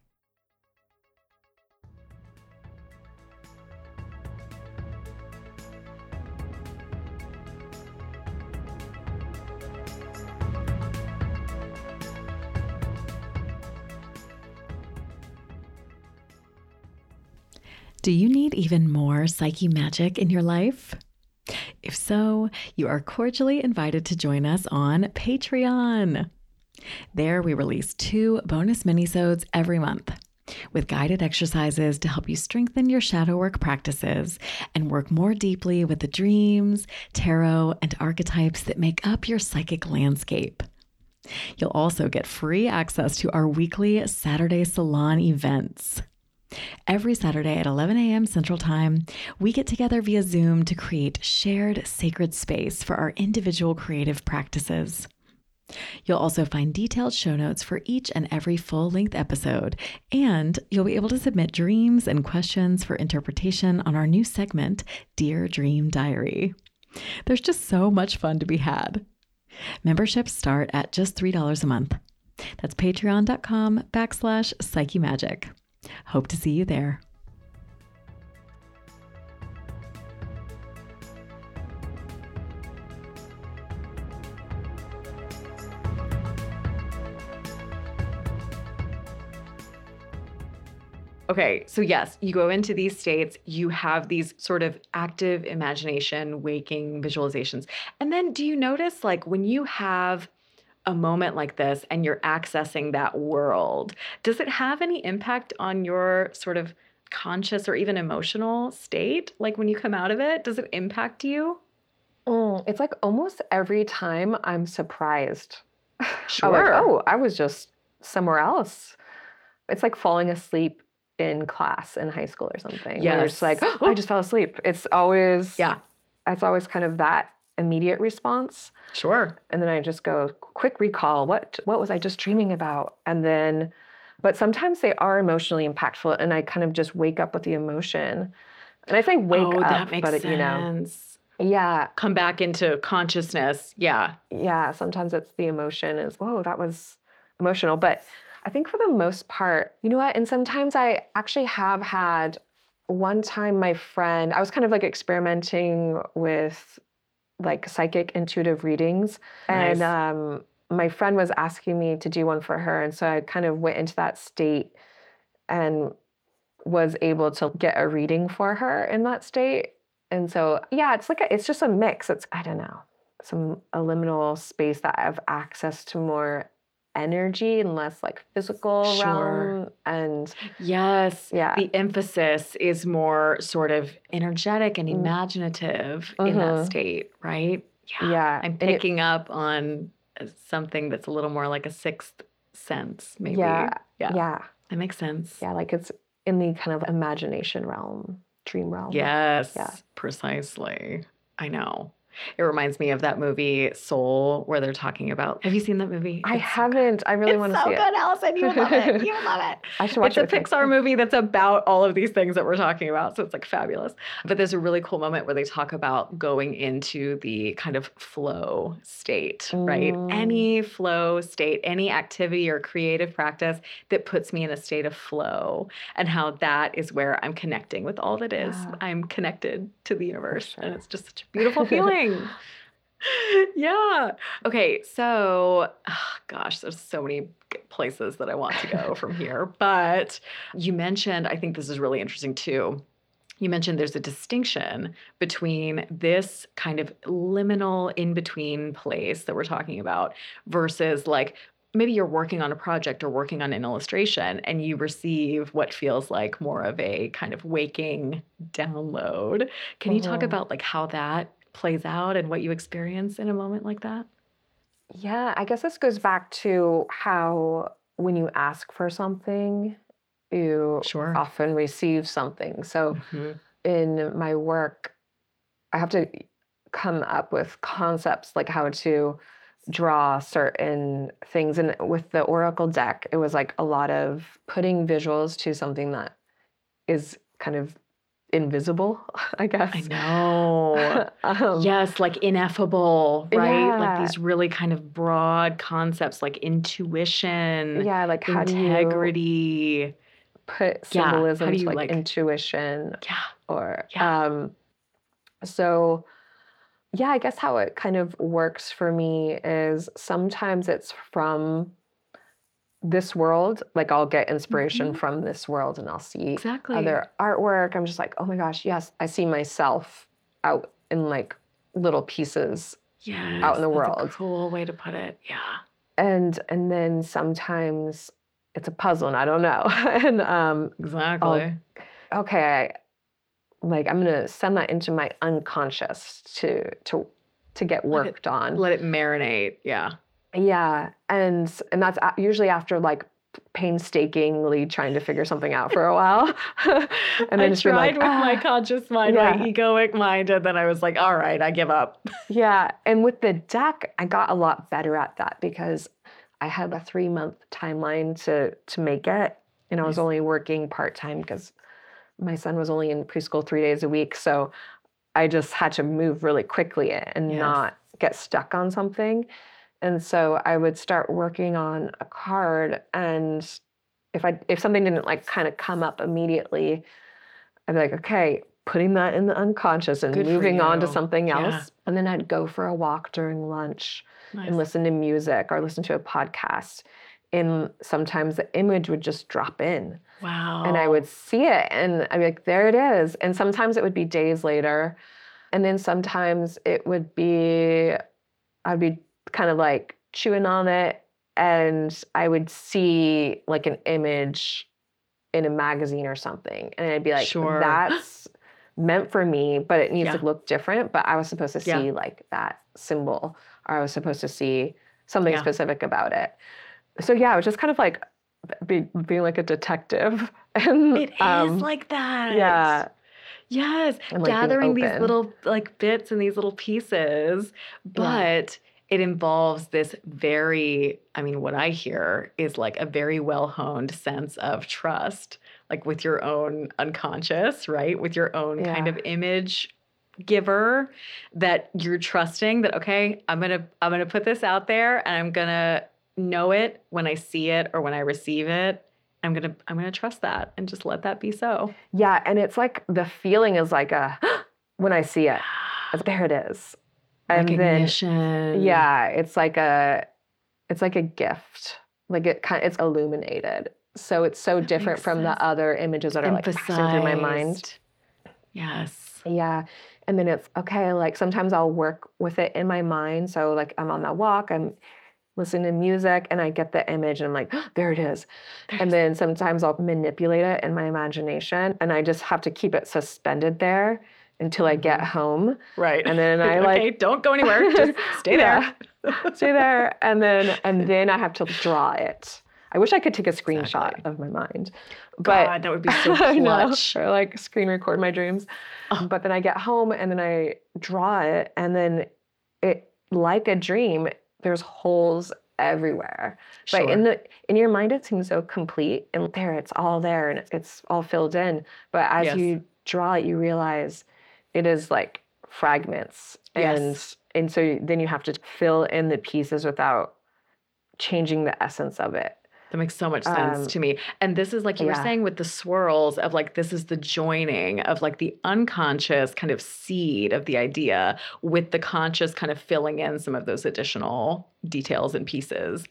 Do you need even more psyche magic in your life? If so, you are cordially invited to join us on Patreon. There, we release two bonus minisodes every month with guided exercises to help you strengthen your shadow work practices and work more deeply with the dreams, tarot, and archetypes that make up your psychic landscape. You'll also get free access to our weekly Saturday Salon events. Every Saturday at 11 a.m. Central Time, we get together via Zoom to create shared sacred space for our individual creative practices. You'll also find detailed show notes for each and every full length episode, and you'll be able to submit dreams and questions for interpretation on our new segment, Dear Dream Diary. There's just so much fun to be had. Memberships start at just $3 a month. That's patreon.com backslash psyche magic. Hope to see you there. Okay, so yes, you go into these states, you have these sort of active imagination, waking visualizations. And then do you notice like when you have a moment like this and you're accessing that world, does it have any impact on your sort of conscious or even emotional state? Like when you come out of it, does it impact you? Mm, it's like almost every time I'm surprised. Sure. I'm like, oh, I was just somewhere else. It's like falling asleep in class in high school or something. Yeah. It's like, oh, I just fell asleep. It's always, yeah. It's always kind of that immediate response. Sure. And then I just go, quick recall, what what was I just dreaming about? And then, but sometimes they are emotionally impactful and I kind of just wake up with the emotion. And I say wake oh, up, but sense. you know. Yeah. Come back into consciousness. Yeah. Yeah. Sometimes it's the emotion is, whoa, that was emotional. But I think for the most part, you know what? And sometimes I actually have had one time my friend, I was kind of like experimenting with like psychic intuitive readings. Nice. And um, my friend was asking me to do one for her. And so I kind of went into that state and was able to get a reading for her in that state. And so, yeah, it's like, a, it's just a mix. It's, I don't know, some a liminal space that I have access to more energy and less like physical Sure. realm. And Yes. Yeah. The emphasis is more sort of energetic and Mm. imaginative in that Mhm. state, right? yeah, yeah. I'm and it- picking up on uh, something that's a little more like a sixth sense, maybe. Yeah, Yeah. yeah, That makes sense. yeah, like it's in the kind of imagination realm, dream realm. Yes. Yeah. Precisely. I know. It reminds me of that movie Soul, where they're talking about. Have you seen that movie? I It's- haven't. I really want to so see good, it. Allison. You would love it. You would love it. I should watch it's a it. with you. Pixar movie that's about all of these things that we're talking about. So it's like fabulous. But there's a really cool moment where they talk about going into the kind of flow state, right? Mm. Any flow state, any activity or creative practice that puts me in a state of flow, and how that is where I'm connecting with all that is. Yeah. I'm connected to the universe. And it's just such a beautiful feeling. yeah. Okay. So, ah, gosh, there's so many places that I want to go from here. But you mentioned, I think this is really interesting too. You mentioned there's a distinction between this kind of liminal in between place that we're talking about versus like maybe you're working on a project or working on an illustration and you receive what feels like more of a kind of waking download. Can you talk Mhm. about like how that plays out and what you experience in a moment like that? Yeah, I guess this goes back to how when you ask for something, you Sure. often receive something. So Mhm. in my work, I have to come up with concepts like how to draw certain things. And with the Oracle deck, it was like a lot of putting visuals to something that is kind of invisible, I guess. I know. um, yes, like ineffable, right? Like these really kind of broad concepts like intuition, Yeah, like how do you integrity. put symbolism do to like, like- intuition Yeah. or Yeah. um so yeah i guess how it kind of works for me is sometimes it's from this world, like I'll get inspiration Mhm. from this world and I'll see Exactly. other artwork. I'm just like, oh my gosh, yes, I see myself out in like little pieces. yes, out in the that's a world. cool way to put it. Yeah. And and then sometimes it's a puzzle and I don't know. and um, Exactly. okay, I, like I'm gonna send that into my unconscious to to to get Let it- worked on. Let it marinate. Yeah. Yeah, and and that's usually after like painstakingly trying to figure something out for a while, and then I tried like, with my "Ah." conscious mind, my egoic mind, and then I was like, all right, I give up. yeah. And with the deck, I got a lot better at that because I had a three month timeline to to make it, and I was Nice. only working part time because my son was only in preschool three days a week, so I just had to move really quickly and Yes. not get stuck on something. And so I would start working on a card and if I if something didn't like kind of come up immediately, I'd be like, okay, putting that in the unconscious and Good moving on to something else. Yeah. And then I'd go for a walk during lunch Nice. and listen to music or listen to a podcast. And sometimes the image would just drop in Wow. and I would see it and I'd be like, there it is. And sometimes it would be days later. And then sometimes it would be, I'd be kind of like chewing on it and I would see like an image in a magazine or something. And I'd be like, Sure. that's meant for me, but it needs Yeah. to look different. But I was supposed to see Yeah. like that symbol or I was supposed to see something Yeah. specific about it. So yeah, it was just kind of like be, being like a detective. And It is um, like that. yeah, Yes. And, like, Gathering these little like bits and these little pieces, but it involves this very, I mean, what I hear is like a very well honed sense of trust, like with your own unconscious, right? With your own kind of image giver that you're trusting that okay i'm gonna i'm gonna put this out there and i'm gonna know it when i see it or when i receive it. I'm gonna i'm gonna trust that and just let that be so. Yeah, and it's like the feeling is like a when I see it, there it is, and then yeah, it's like a it's like a gift, like it kind it's illuminated. So it's so That different from sense. the other images that are like passing through my mind. Yes Yeah. And then it's okay, like sometimes I'll work with it in my mind. So like I'm on that walk, I'm listening to music and I get the image and I'm like, there it is. And then sometimes I'll manipulate it in my imagination and I just have to keep it suspended there until I get Mhm. home. right And then I like okay don't go anywhere just stay there stay there. And then and then I have to draw it. I wish I could take a screenshot Exactly. of my mind. But God, that would be so know. clutch Or like screen record my dreams. Oh. But then I get home and then I draw it and then it like a dream, there's holes everywhere. But in the in your mind it seems so complete and there it's all there and it's, it's all filled in. But as Yes. you draw it, you realize it is like fragments. And Yes. and so then you have to fill in the pieces without changing the essence of it. That makes so much sense Um, to me. And this is like you were saying with the swirls of like, this is the joining of like the unconscious kind of seed of the idea with the conscious kind of filling in some of those additional details and pieces.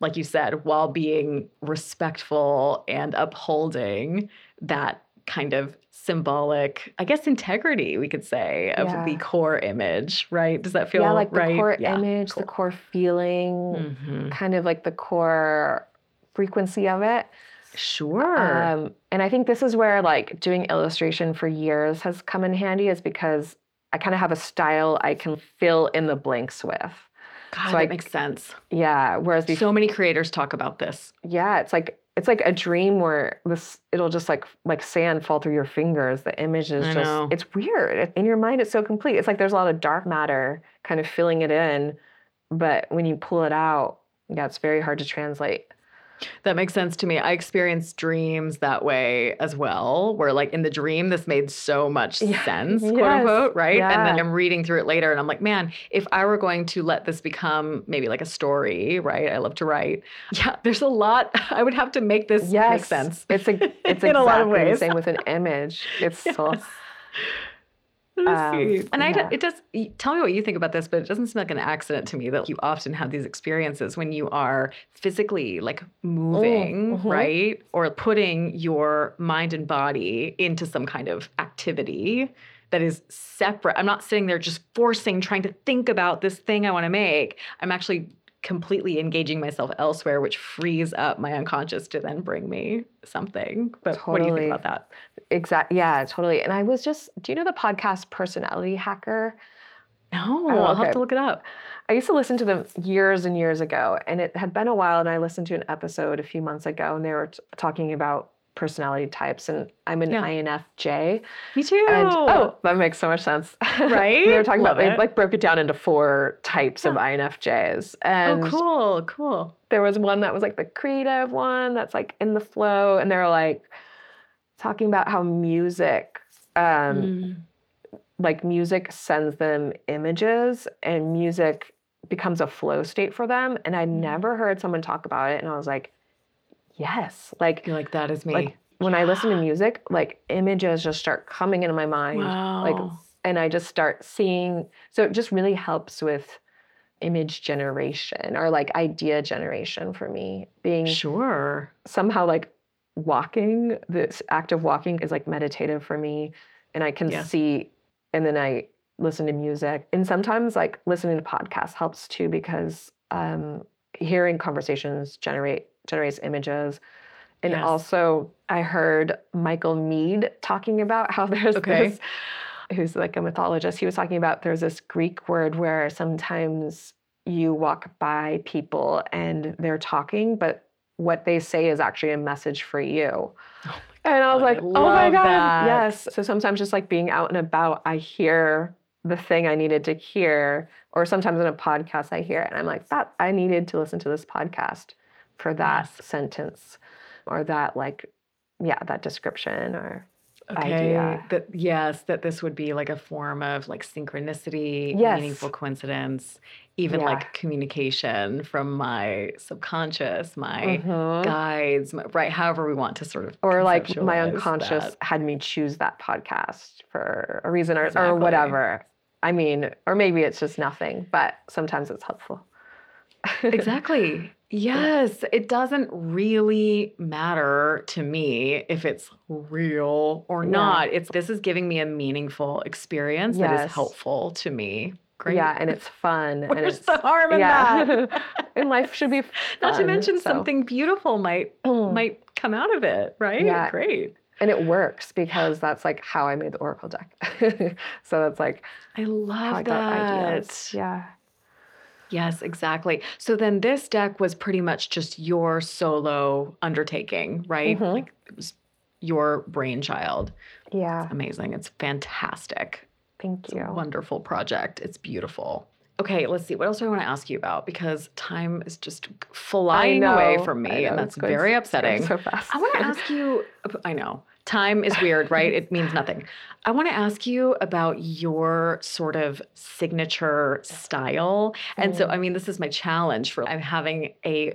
Like you said, while being respectful and upholding that kind of symbolic, I guess, integrity, we could say, of the core image, right? Does that feel yeah, like the right? core Yeah, image, the core feeling, Mhm. kind of like the core frequency of it. Sure. Um, and I think this is where like doing illustration for years has come in handy, is because I kind of have a style I can fill in the blanks with. God, so that I- makes sense. Yeah. Whereas before, So many creators talk about this. yeah, it's like it's like a dream where this it'll just like like sand fall through your fingers. The image is I just know. it's weird. In your mind, it's so complete. It's like there's a lot of dark matter kind of filling it in, but when you pull it out, yeah, it's very hard to translate. That makes sense to me. I experienced dreams that way as well, where like in the dream, this made so much Yeah. sense, quote Yes. unquote, right? And then I'm reading through it later and I'm like, man, if I were going to let this become maybe like a story, right? I love to write. Yeah, there's a lot. I would have to make this Yes, make sense. It's a it's In a lot of exactly the ways. same with an image. It's so. Um, and I, it does. Tell me what you think about this, but it doesn't seem like an accident to me that you often have these experiences when you are physically like moving, mm-hmm. right, or putting your mind and body into some kind of activity that is separate. I'm not sitting there just forcing, trying to think about this thing I want to make. I'm actually completely engaging myself elsewhere, which frees up my unconscious to then bring me something. But totally. what do you think about that? Exactly. Yeah, totally. And I was just, do you know the podcast Personality Hacker? No, oh, I'll have to look it up. I used to listen to them years and years ago, and it had been a while. And I listened to an episode a few months ago, and they were t- talking about personality types, and I'm an yeah. INFJ. Me too. And, oh, that makes so much sense. Right? they were talking Love about it. they like broke it down into four types yeah. of INFJs. Oh, and oh, cool, cool. There was one that was like the creative one that's like in the flow, and they're like talking about how music, um, mm. like music sends them images, and music becomes a flow state for them. And I mm. never heard someone talk about it, and I was like yes. Like you're like that is me. Like when I listen to music, like images just start coming into my mind. Wow. Like and I just start seeing so it just really helps with image generation or like idea generation for me. Being sure. Somehow like walking, this act of walking is like meditative for me. And I can yeah. see and then I listen to music. And sometimes like listening to podcasts helps too because um hearing conversations generate generates images. And yes. also, I heard Michael Meade talking about how there's okay. this, who's like a mythologist. He was talking about there's this Greek word where sometimes you walk by people and they're talking, but what they say is actually a message for you. Oh and I was like, I oh my God, that. yes. So sometimes just like being out and about, I hear the thing I needed to hear, or sometimes in a podcast I hear it and I'm like, that I needed to listen to this podcast for that yes. sentence or that like yeah that description or okay. idea that yes that this would be like a form of like synchronicity yes. meaningful coincidence even yeah. like communication from my subconscious my mm-hmm. guides my, right however we want to sort of or like my unconscious that. had me choose that podcast for a reason or, exactly. or whatever i mean or maybe it's just nothing but sometimes it's helpful exactly Yes, it doesn't really matter to me if it's real or yeah. not. It's this is giving me a meaningful experience yes. that is helpful to me. Great. Yeah, and it's fun. Where's and it's, the harm in yeah. that? and life should be fun, Not to mention so. something beautiful might mm. might come out of it, right? Yeah. Great. And it works because that's like how I made the Oracle deck. so that's like I love I that. Yeah. Yes, exactly. So then this deck was pretty much just your solo undertaking, right? Mm-hmm. Like it was your brainchild. Yeah. It's amazing. It's fantastic. Thank it's you. wonderful project. It's beautiful. Okay, let's see. What else do I want to ask you about? Because time is just flying away from me, and that's very upsetting. So fast. I want to ask you. I know time is weird, right? It means nothing. I want to ask you about your sort of signature style. And mm. so, I mean, this is my challenge for I'm having a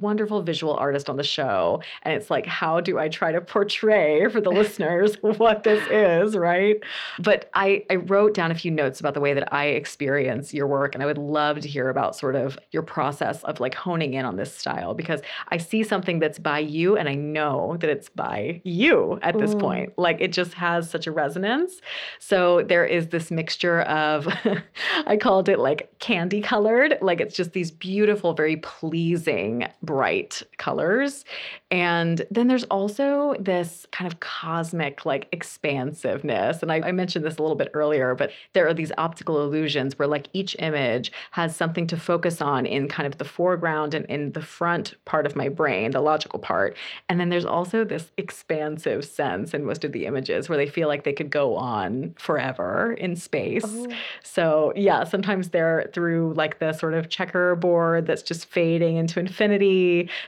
wonderful visual artist on the show. And it's like, how do I try to portray for the listeners what this is, right? But I, I wrote down a few notes about the way that I experience your work. And I would love to hear about sort of your process of like honing in on this style because I see something that's by you and I know that it's by you at this mm. point. Like it just has such a resonance. So there is this mixture of, I called it like candy colored, like it's just these beautiful, very pleasing bright colors. And then there's also this kind of cosmic, like expansiveness. And I, I, mentioned this a little bit earlier, but there are these optical illusions where, like, each image has something to focus on in kind of the foreground and in the front part of my brain, the logical part. And then there's also this expansive sense in most of the images where they feel like they could go on forever in space. Oh. So, yeah, sometimes they're through like the sort of checkerboard that's just fading into infinity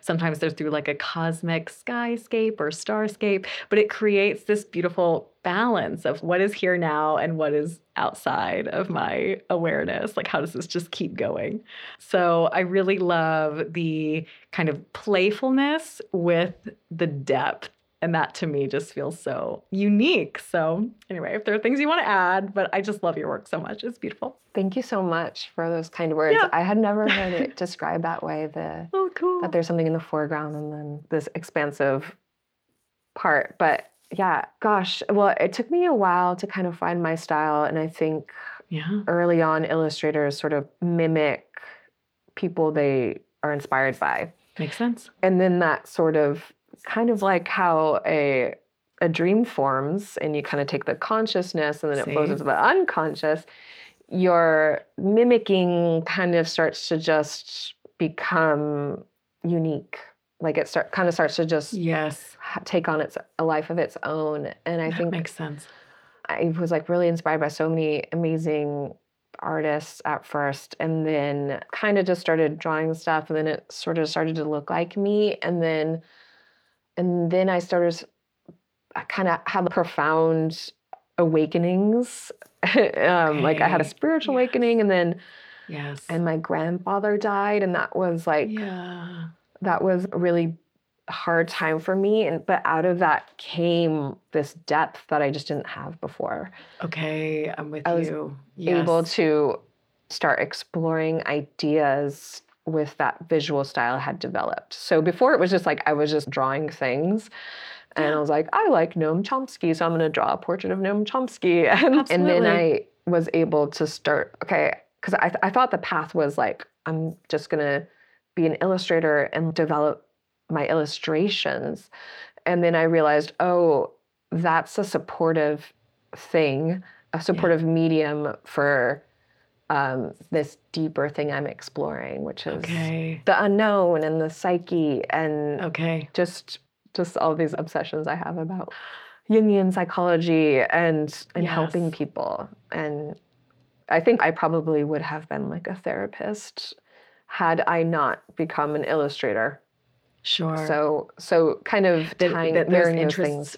Sometimes they're through like a cosmic skyscape or starscape, but it creates this beautiful balance of what is here now and what is outside of my awareness. Like, how does this just keep going? So, I really love the kind of playfulness with the depth And that to me just feels so unique. So, anyway, if there are things you want to add, but I just love your work so much. It's beautiful. Thank you so much for those kind words. Yeah. I had never heard it described that way. The Oh, cool. that there's something in the foreground and then this expansive part. But yeah, gosh, well, it took me a while to kind of find my style. And I think yeah. early on, illustrators sort of mimic people they are inspired by. Makes sense. And then that sort of kind of like how a a dream forms and you kind of take the consciousness and then it flows into the unconscious your mimicking kind of starts to just become unique like it start kind of starts to just Yes. take on its a life of its own and i that think makes sense. I was like really inspired by so many amazing artists at first and then kind of just started drawing stuff and then it sort of started to look like me and then and then I started I kind of had profound awakenings um like I had a spiritual Yes. awakening and then Yes. and my grandfather died and that was like yeah. that was a really hard time for me and but out of that came this depth that I just didn't have before Okay. I'm with I was you. able to start exploring ideas with that visual style had developed. So before it was just like I was just drawing things. And Yeah. I was like, I like Noam Chomsky, so I'm going to draw a portrait of Noam Chomsky. And, and then I was able to start, okay, because I, I thought the path was like, I'm just going to be an illustrator and develop my illustrations. And then I realized, oh, that's a supportive thing, a supportive medium for um, this deeper thing I'm exploring, which is Okay. the unknown and the psyche and Okay. just just all these obsessions I have about Jungian psychology and and helping people. And I think I probably would have been like a therapist had I not become an illustrator. Sure. So so kind of that, tying that those interests things.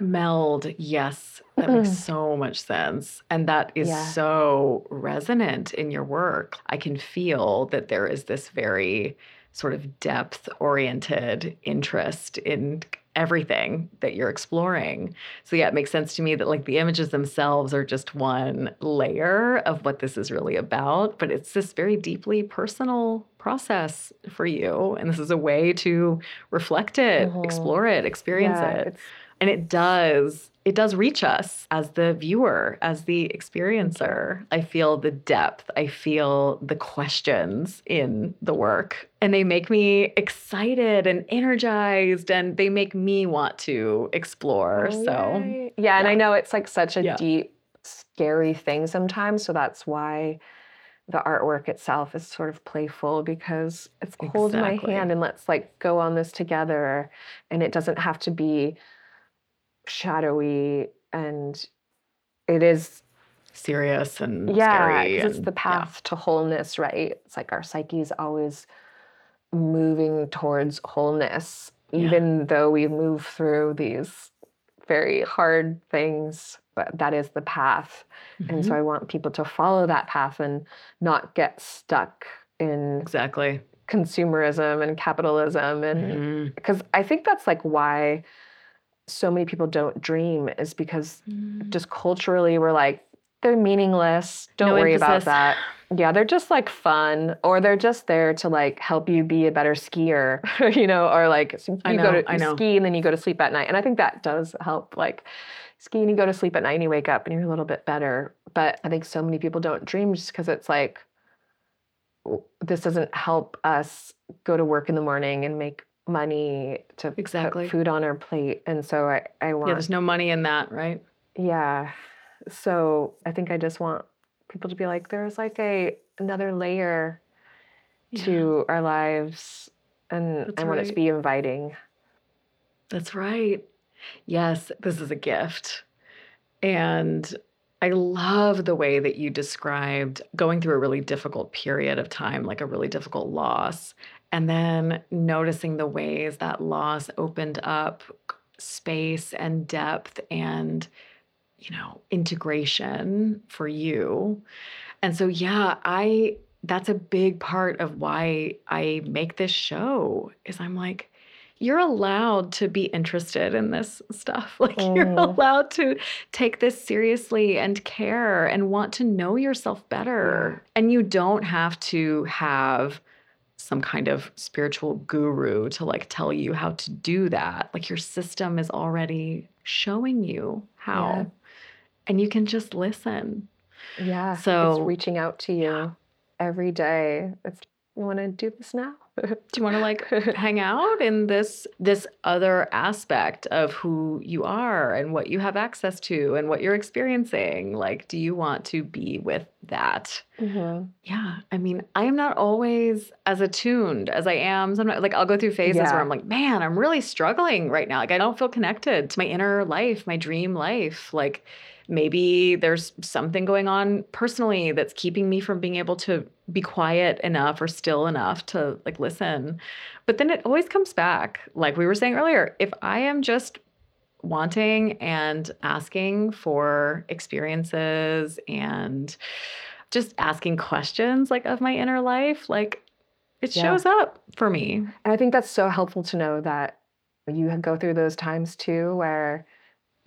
Meld. Yes, that makes so much sense. And that is Yeah. so resonant in your work. I can feel that there is this very sort of depth oriented interest in everything that you're exploring. So yeah, it makes sense to me that like the images themselves are just one layer of what this is really about, but it's this very deeply personal process for you and this is a way to reflect it, Mhm. explore it, experience Yeah, it it's- and it does it does reach us as the viewer as the experiencer i feel the depth i feel the questions in the work and they make me excited and energized and they make me want to explore Oh, so yay. yeah, and I know it's like such a Yeah. deep, scary thing sometimes. So that's why the artwork itself is sort of playful because it's hold my hand and let's like go on this together. And it doesn't have to be shadowy and it is serious and yeah scary 'cause it's and- the yeah. path to wholeness right it's like our psyche is always moving towards wholeness Yeah. even though we move through these very hard things but that is the path and so Mhm. i want people to follow that path and not get stuck in exactly consumerism and capitalism and because i think that's like why so many people don't dream is because just mm. culturally we're like they're meaningless. Don't No worry emphasis. about that. Yeah they're just like fun or they're just there to like help you be a better skier you know or like you I go to I you know. ski and then you go to sleep at night. And i think that does help like ski and you go to sleep at night and you wake up and you're a little bit better. But i think so many people don't dream just because it's like this doesn't help us go to work in the morning and make money to Exactly. put food on our plate and so i, I want yeah there's no money in that right yeah. So I think I just want people to be like, there's like a another layer to our lives, and That's I want it to be inviting. That's right. Yes, this is a gift. And I love the way that you described going through a really difficult period of time, like a really difficult loss, and then noticing the ways that loss opened up space and depth and, you know, integration for you. And so, yeah, I, that's a big part of why I make this show is I'm like, you're allowed to be interested in this stuff. Like you're oh. allowed to take this seriously and care and want to know yourself better. And you don't have to have some kind of spiritual guru to like tell you how to do that. Like your system is already showing you how. Yeah. And you can just listen. Yeah. So- it's reaching out to you every day. It's you want to do this now? Do you want to like hang out in this this other aspect of who you are and what you have access to and what you're experiencing? Like, do you want to be with that? Mhm. Yeah. I mean, I am not always as attuned as I am. Sometimes, like, I'll go through phases Yeah. where I'm like, man, I'm really struggling right now. Like, I don't feel connected to my inner life, my dream life. Like, maybe there's something going on personally that's keeping me from being able to be quiet enough or still enough to like listen. But then it always comes back. Like we were saying earlier, if I am just wanting and asking for experiences and just asking questions like of my inner life, like it Yeah. shows up for me. And I think that's so helpful to know that you go through those times too where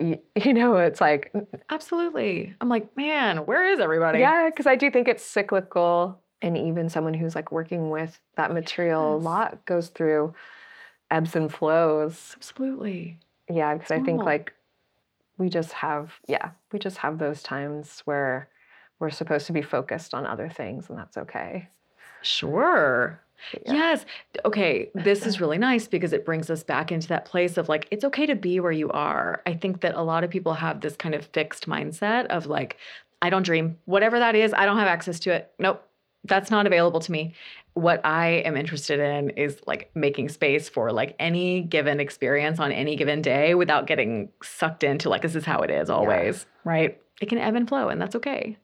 you, know it's like mm, Absolutely. I'm like, man, where is everybody? yeah because i do think it's cyclical and even someone who's like working with that material a lot goes through ebbs and flows Absolutely. yeah because i think like we just have yeah we just have those times where we're supposed to be focused on other things and that's okay Sure. Yeah. Yes. Okay. This is really nice because it brings us back into that place of like, it's okay to be where you are. I think that a lot of people have this kind of fixed mindset of like, I don't dream. Whatever that is, I don't have access to it. Nope. That's not available to me. What I am interested in is like making space for like any given experience on any given day without getting sucked into like, this is how it is always, right? It can ebb and flow, and that's okay.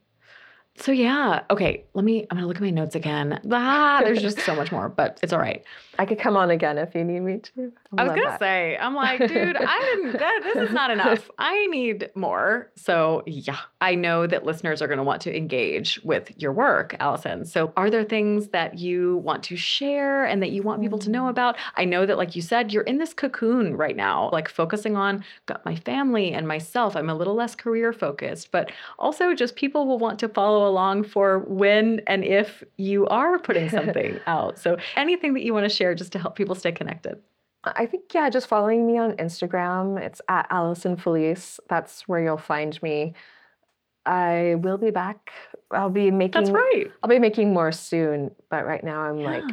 So yeah, okay. Let me. I'm gonna look at my notes again. Ah, there's just so much more, but it's all right. I could come on again if you need me to I was gonna that. say, I'm like, dude, I didn't. That, this is not enough. I need more. So yeah, I know that listeners are gonna want to engage with your work, Allison. So are there things that you want to share and that you want people to know Mm. about? I know that, like you said, you're in this cocoon right now, like focusing on got my family and myself. I'm a little less career focused, but also just people will want to follow along for when and if you are putting something out. So anything that you want to share just to help people stay connected. I think yeah, just following me on Instagram. It's at Allison Filice. That's where you'll find me. I will be back. I'll be making. That's right. I'll be making more soon. But right now, I'm like,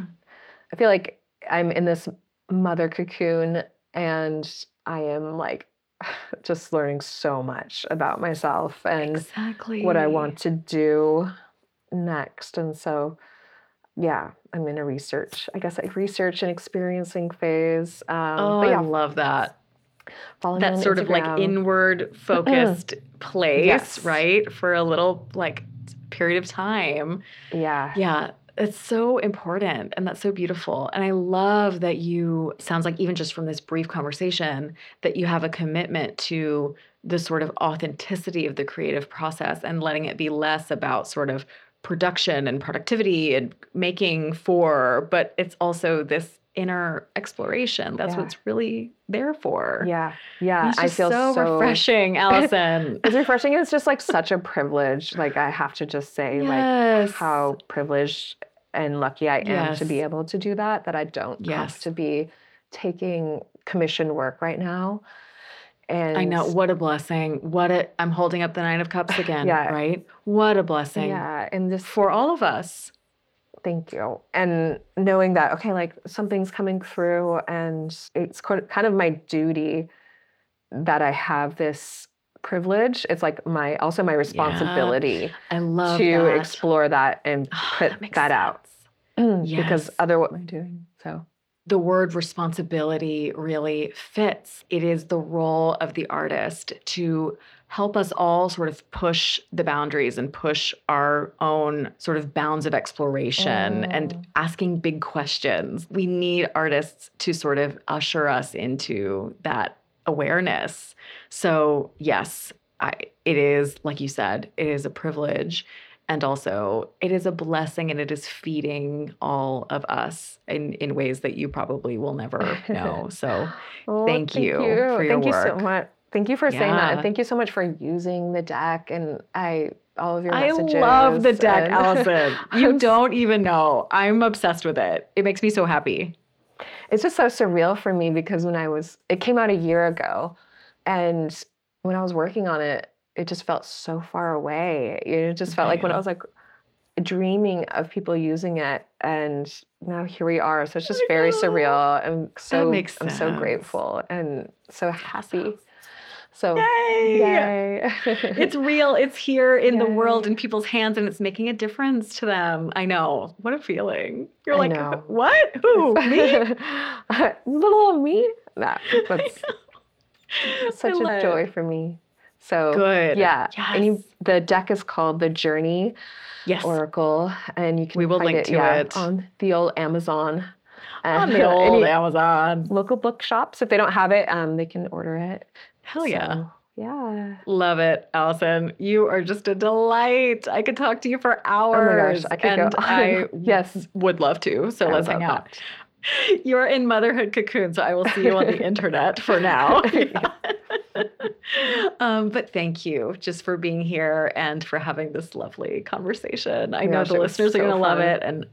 I feel like I'm in this mother cocoon, and I am like, just learning so much about myself and exactly what I want to do next. And so, yeah, I'm in a research, I guess, like research and experiencing phase. Um, Oh, yeah, I love that. follow That sort of like inward focused place, Yes. right? For a little like period of time. Yeah. Yeah, it's so important and that's so beautiful. And I love that you sounds like even just from this brief conversation that you have a commitment to the sort of authenticity of the creative process and letting it be less about sort of production and productivity and making for, but it's also this inner exploration. That's Yeah. what's really there for. Yeah. Yeah. I feel so, so, refreshing, Allison. It's refreshing. It's just like such a privilege. Like I have to just say, Yes. like how privileged and lucky I am to be able to do that. That I don't Yes. have to be taking commission work right now. And I know what a blessing. What a I'm holding up the 9 of cups again, Yeah. right? What a blessing Yeah, and just for all of us. Thank you. And knowing that, okay, like something's coming through, and it's kind of my duty that I have this privilege. It's like my also my responsibility I love to that. explore that and Ah, put that that, out. Because Yes. other what am I doing? So the word responsibility really fits. It is the role of the artist to help us all sort of push the boundaries and push our own sort of bounds of exploration and Mm. asking big questions. We need artists to sort of usher us into that awareness. So, yes, I, it is, like you said, it is a privilege. And also it is a blessing and it is feeding all of us in, in ways that you probably will never know. So Oh, Thank you for your thank you so much. Thank you for saying that, and thank you so much for using the deck and I all of your messages. I love the deck, Allison. You don't even know. I'm obsessed with it. It makes me so happy. it's just so surreal for me because when I was, it came out a year ago, and when I was working on it, it just felt so far away. It just felt like when I was like dreaming of people using it, and now here we are. So it's just I very surreal. I'm so, I'm so grateful and so happy. So Yay! yay! It's real. It's here in the world in people's hands and it's making a difference to them. I know. What a feeling. You're I like, know. what? Who? Me? Little me. Nah, that's such a it. joy for me. So Good. Yeah. And you, the deck is called the Journey Yes. Oracle, and you can We will find link it, to yeah, it. on the old Amazon. on Uh, the old Amazon. local bookshops. If they don't have it, um, they can order it. Hell yeah. So, yeah. Love it, Allison. You are just a delight. I could talk to you for hours. Oh my gosh, I could and go on. I Yes. would love to. So I let's hang out. that. You're in motherhood cocoon, so I will see you on the internet for now. um, but thank you just for being here and for having this lovely conversation. I Oh my know the listeners are going to love it, and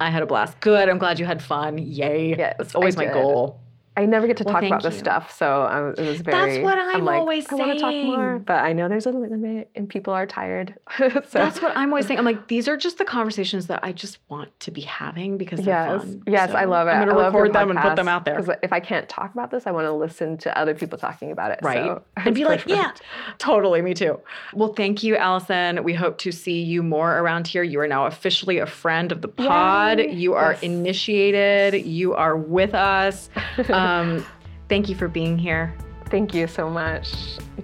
I had a blast. Good. I'm glad you had fun. Yay. Yes, That's always my goal. I never get to Well, talk thank about this stuff, so I, it was very. That's what I'm like, always I want to talk more, but I know there's a limit, and people are tired. so That's what I'm always saying. I'm like, these are just the conversations that I just want to be having because they're Yes, fun. yes, I love it. I'm going to love record them and put them out there. Because If I can't talk about this, I want to listen to other people talking about it. Right. so and it's be like, yeah, totally. Me too. Well, thank you, Allison. We hope to see you more around here. You are now officially a friend of the pod. Yay. You are Yes. initiated. You are with us. Um, thank you for being here. Thank you so much.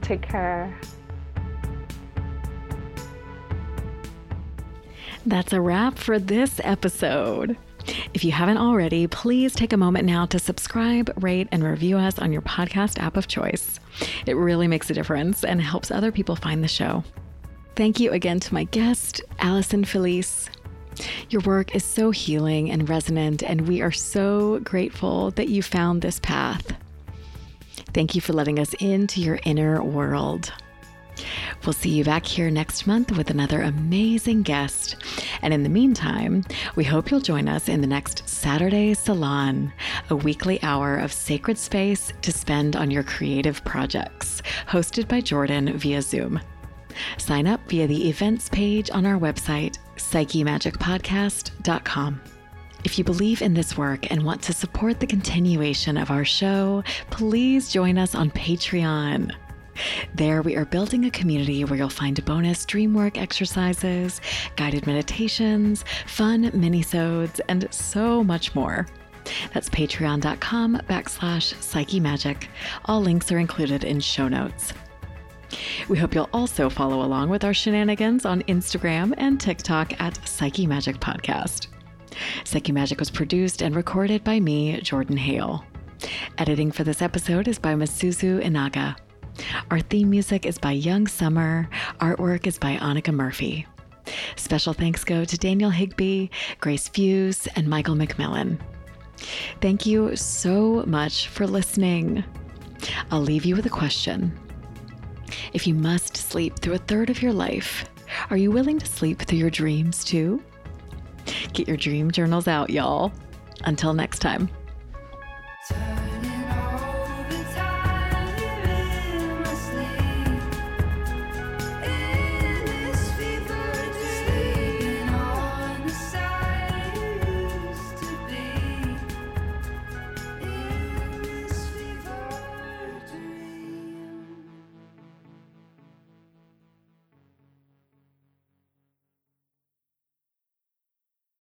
Take care. That's a wrap for this episode. If you haven't already, please take a moment now to subscribe, rate, and review us on your podcast app of choice. It really makes a difference and helps other people find the show. Thank you again to my guest, Allison Filice. Your work is so healing and resonant, and we are so grateful that you found this path. Thank you for letting us into your inner world. We'll see you back here next month with another amazing guest. And in the meantime, we hope you'll join us in the next Saturday Salon, a weekly hour of sacred space to spend on your creative projects, hosted by Jordan via Zoom. Sign up via the events page on our website, psychemagicpodcast.com. If you believe in this work and want to support the continuation of our show, please join us on Patreon. There, we are building a community where you'll find bonus dream work exercises, guided meditations, fun minisodes, and so much more. That's patreon.com backslash psyche magic. All links are included in show notes. We hope you'll also follow along with our shenanigans on Instagram and TikTok at Psyche Magic Podcast. Psyche Magic was produced and recorded by me, Jordan Hale. Editing for this episode is by Masuzu Inaga. Our theme music is by Young Summer. Artwork is by Annika Murphy. Special thanks go to Daniel Higby, Grace Fuse, and Michael McMillan. Thank you so much for listening. I'll leave you with a question. If you must sleep through a third of your life, are you willing to sleep through your dreams too? Get your dream journals out, y'all. Until next time.